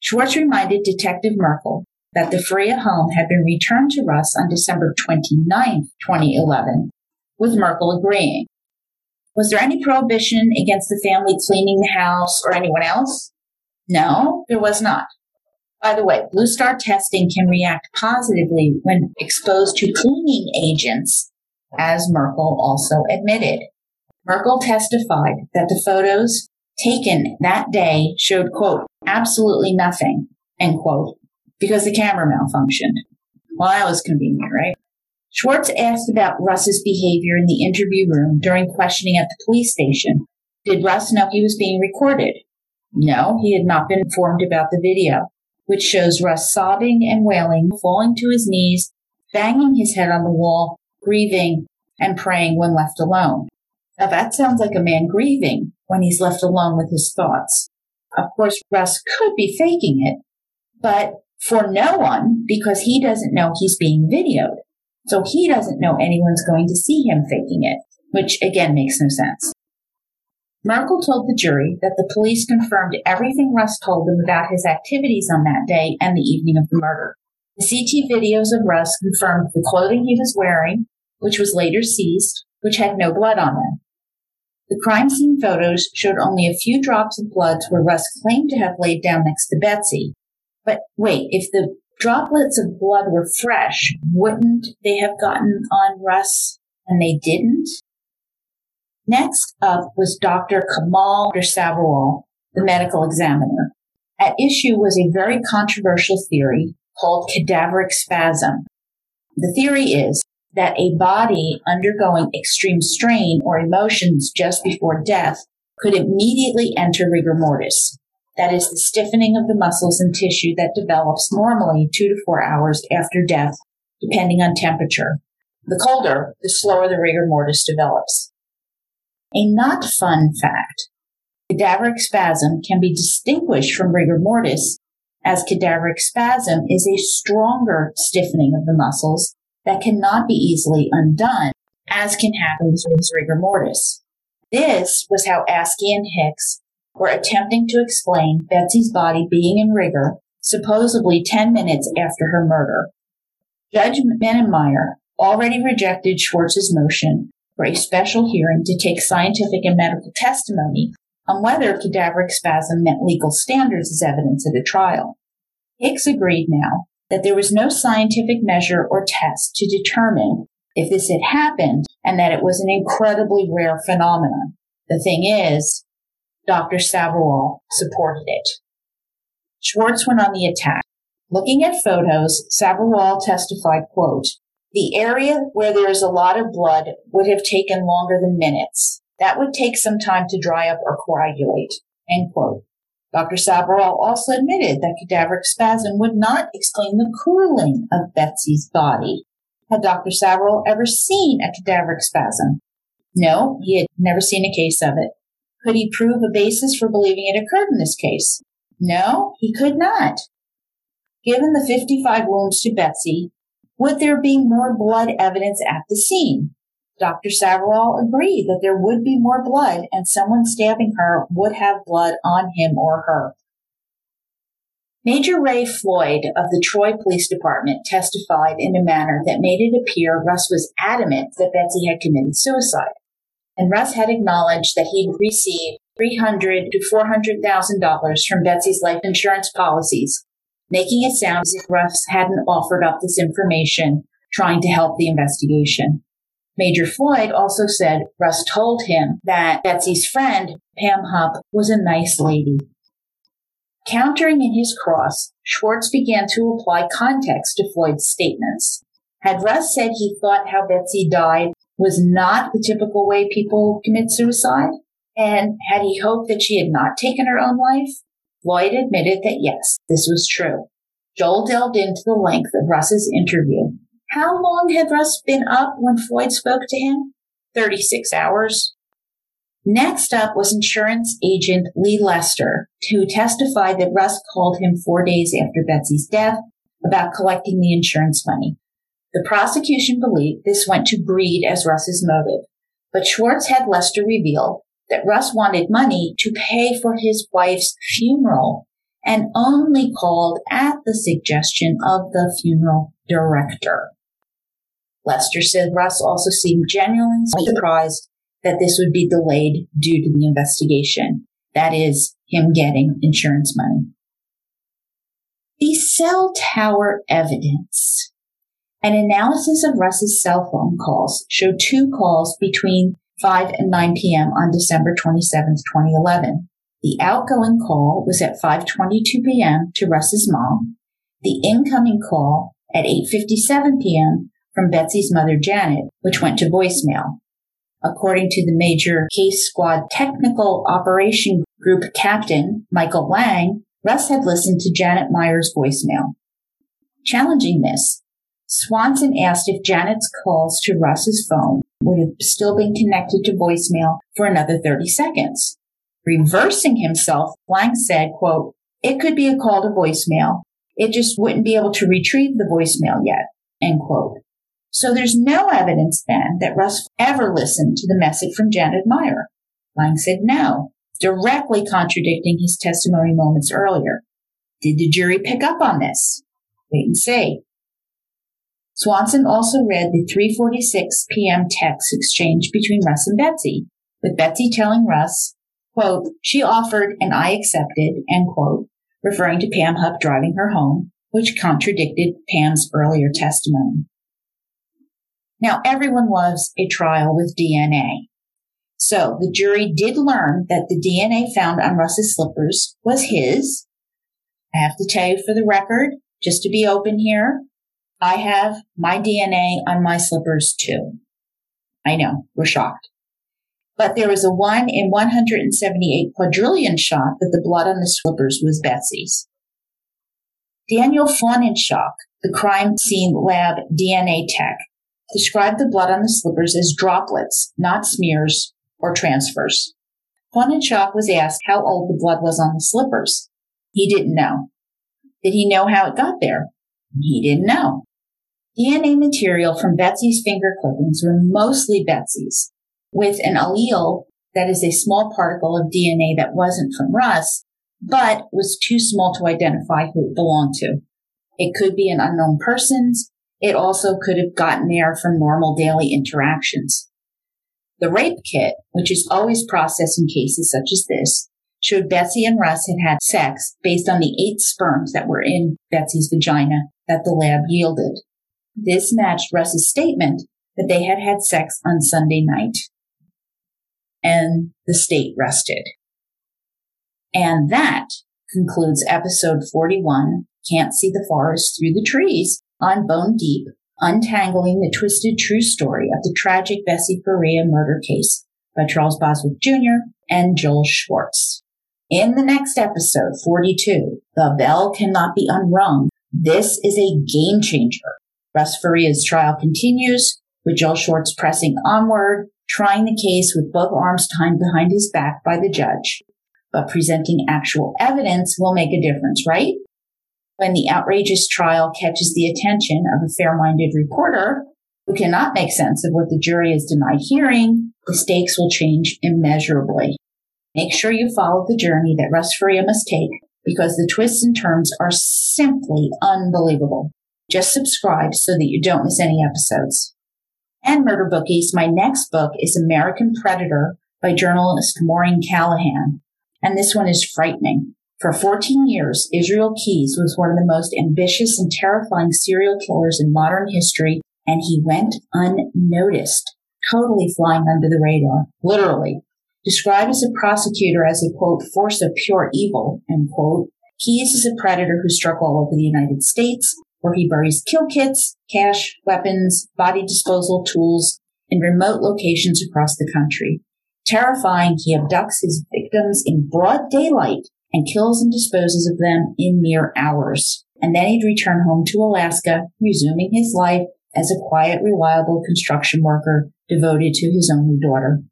Schwartz reminded Detective Merkel that the Faria home had been returned to Russ on December 29, 2011, with Merkel agreeing. Was there any prohibition against the family cleaning the house or anyone else? No, there was not. By the way, Blue Star testing can react positively when exposed to cleaning agents, as Merkel also admitted. Merkel testified that the photos taken that day showed, quote, absolutely nothing, end quote, because the camera malfunctioned. Well, that was convenient, right? Schwartz asked about Russ's behavior in the interview room during questioning at the police station. Did Russ know he was being recorded? No, he had not been informed about the video, which shows Russ sobbing and wailing, falling to his knees, banging his head on the wall, grieving, and praying when left alone. Now that sounds like a man grieving when he's left alone with his thoughts. Of course, Russ could be faking it, but for no one because he doesn't know he's being videoed. So he doesn't know anyone's going to see him faking it, which again makes no sense. Merkel told the jury that the police confirmed everything Russ told them about his activities on that day and the evening of the murder. The CT videos of Russ confirmed the clothing he was wearing, which was later seized, which had no blood on them. The crime scene photos showed only a few drops of blood where Russ claimed to have laid down next to Betsy. But wait, if the droplets of blood were fresh, wouldn't they have gotten on Russ and they didn't? Next up was Dr. Kamal Sabharwal, the medical examiner. At issue was a very controversial theory called cadaveric spasm. The theory is that a body undergoing extreme strain or emotions just before death could immediately enter rigor mortis. That is the stiffening of the muscles and tissue that develops normally two to four hours after death, depending on temperature. The colder, the slower the rigor mortis develops. A not fun fact. Cadaveric spasm can be distinguished from rigor mortis as cadaveric spasm is a stronger stiffening of the muscles that cannot be easily undone, as can happen with rigor mortis. This was how Askey and Hicks were attempting to explain Betsy's body being in rigor supposedly 10 minutes after her murder. Judge Mennemeyer already rejected Schwartz's motion for a special hearing to take scientific and medical testimony on whether cadaveric spasm met legal standards as evidence at a trial. Hicks agreed now that there was no scientific measure or test to determine if this had happened and that it was an incredibly rare phenomenon. The thing is, Dr. Sabharwal supported it. Schwartz went on the attack. Looking at photos, Sabharwal testified, quote, the area where there is a lot of blood would have taken longer than minutes. That would take some time to dry up or coagulate. End quote. Dr. Sabharwal also admitted that cadaveric spasm would not explain the cooling of Betsy's body. Had Dr. Sabharwal ever seen a cadaveric spasm? No, he had never seen a case of it. Could he prove a basis for believing it occurred in this case? No, he could not. Given the 55 wounds to Betsy, would there be more blood evidence at the scene? Dr. Sabharwal agreed that there would be more blood and someone stabbing her would have blood on him or her. Major Ray Floyd of the Troy Police Department testified in a manner that made it appear Russ was adamant that Betsy had committed suicide. And Russ had acknowledged that he'd received 300 to $400,000 from Betsy's life insurance policies making it sound as if Russ hadn't offered up this information trying to help the investigation. Major Floyd also said Russ told him that Betsy's friend, Pam Hupp, was a nice lady. Countering in his cross, Schwartz began to apply context to Floyd's statements. Had Russ said he thought how Betsy died was not the typical way people commit suicide? And had he hoped that she had not taken her own life? Floyd admitted that yes, this was true. Joel delved into the length of Russ's interview. How long had Russ been up when Floyd spoke to him? 36 hours. Next up was insurance agent Lee Lester, who testified that Russ called him four days after Betsy's death about collecting the insurance money. The prosecution believed this went to greed as Russ's motive, but Schwartz had Lester reveal that Russ wanted money to pay for his wife's funeral and only called at the suggestion of the funeral director. Lester said Russ also seemed genuinely surprised that this would be delayed due to the investigation. That is, him getting insurance money. The cell tower evidence. An analysis of Russ's cell phone calls showed two calls between 5 and 9 p.m. on December 27, 2011. The outgoing call was at 5:22 p.m. to Russ's mom. The incoming call at 8:57 p.m. from Betsy's mother Janet, which went to voicemail. According to the major case squad technical operation group captain, Michael Lang, Russ had listened to Janet Meyer's voicemail. Challenging this, Swanson asked if Janet's calls to Russ's phone would have still been connected to voicemail for another 30 seconds. Reversing himself, Lang said, quote, it could be a call to voicemail. It just wouldn't be able to retrieve the voicemail yet, end quote. So there's no evidence then that Russ ever listened to the message from Janet Meyer. Lang said no, directly contradicting his testimony moments earlier. Did the jury pick up on this? Wait and see. Swanson also read the 3:46 p.m. text exchange between Russ and Betsy, with Betsy telling Russ, quote, "She offered and I accepted," end quote, referring to Pam Hupp driving her home, which contradicted Pam's earlier testimony. Now, everyone loves a trial with DNA. So the jury did learn that the DNA found on Russ's slippers was his. I have to tell you for the record, just to be open here, I have my DNA on my slippers too. I know, we're shocked. But there was a 1 in 178 quadrillion shot that the blood on the slippers was Betsy's. Daniel Faunenschock, the crime scene lab DNA tech, described the blood on the slippers as droplets, not smears or transfers. Faunenschock was asked how old the blood was on the slippers. He didn't know. Did he know how it got there? He didn't know. DNA material from Betsy's finger clippings were mostly Betsy's, with an allele that is a small particle of DNA that wasn't from Russ, but was too small to identify who it belonged to. It could be an unknown person's, it also could have gotten there from normal daily interactions. The rape kit, which is always processed in cases such as this, showed Betsy and Russ had had sex based on the eight sperms that were in Betsy's vagina that the lab yielded. This matched Russ's statement that they had had sex on Sunday night. And the state rested. And that concludes episode 41, Can't See the Forest Through the Trees on Bone Deep, untangling the twisted true story of the tragic Betsy Faria murder case by Charles Bosworth Jr. and Joel Schwartz. In the next episode, 42, The Bell Cannot Be Unrung, this is a game changer. Russ Faria's trial continues, with Joel Schwartz pressing onward, trying the case with both arms tied behind his back by the judge. But presenting actual evidence will make a difference, right? when the outrageous trial catches the attention of a fair-minded reporter who cannot make sense of what the jury is denied hearing, the stakes will change immeasurably. Make sure you follow the journey that Russ Faria must take because the twists and turns are simply unbelievable. Just subscribe so that you don't miss any episodes. And Murder Bookies, my next book is American Predator by journalist Maureen Callahan. And this one is frightening. For 14 years, Israel Keyes was one of the most ambitious and terrifying serial killers in modern history and he went unnoticed, totally flying under the radar, literally. Described as a prosecutor as a quote, force of pure evil, end quote, Keyes is a predator who struck all over the United States, where he buries kill kits, cash, weapons, body disposal tools in remote locations across the country. Terrifying, he abducts his victims in broad daylight and kills and disposes of them in mere hours. And then he'd return home to Alaska, resuming his life as a quiet, reliable construction worker devoted to his only daughter.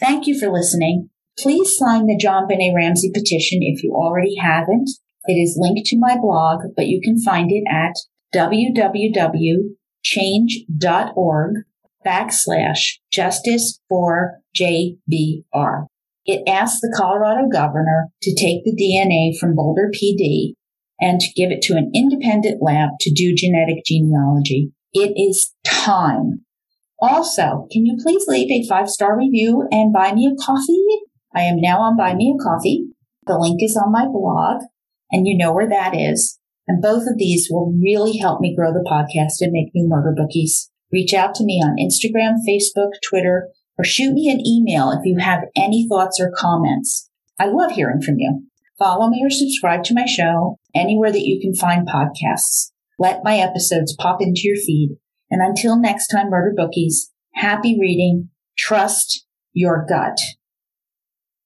Thank you for listening. Please sign the JonBenét Ramsey petition if you already haven't. It is linked to my blog, but you can find it at www.change.org backslash justice for JBR. It asks the Colorado governor to take the DNA from Boulder PD and to give it to an independent lab to do genetic genealogy. It is time. Also, can you please leave a five star review and buy me a coffee? I am now on Buy Me a Coffee. The link is on my blog and you know where that is. And both of these will really help me grow the podcast and make new murder bookies. Reach out to me on Instagram, Facebook, Twitter, or shoot me an email if you have any thoughts or comments. I love hearing from you. Follow me or subscribe to my show anywhere that you can find podcasts. Let my episodes pop into your feed. And until next time, murder bookies, happy reading. Trust your gut.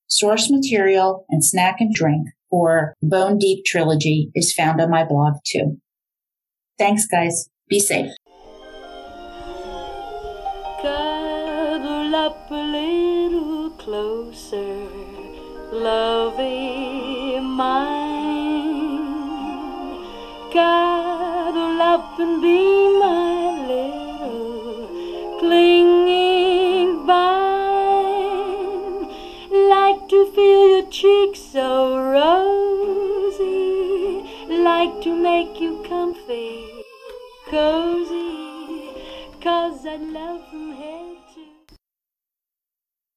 Source material and snack and drink for Bone Deep Trilogy is found on my blog too. Thanks guys. Be safe. Cuddle up a little closer, lovey mine. Cuddle up and be my cheeks so rosy, like to make you comfy, cozy. Cause I love from head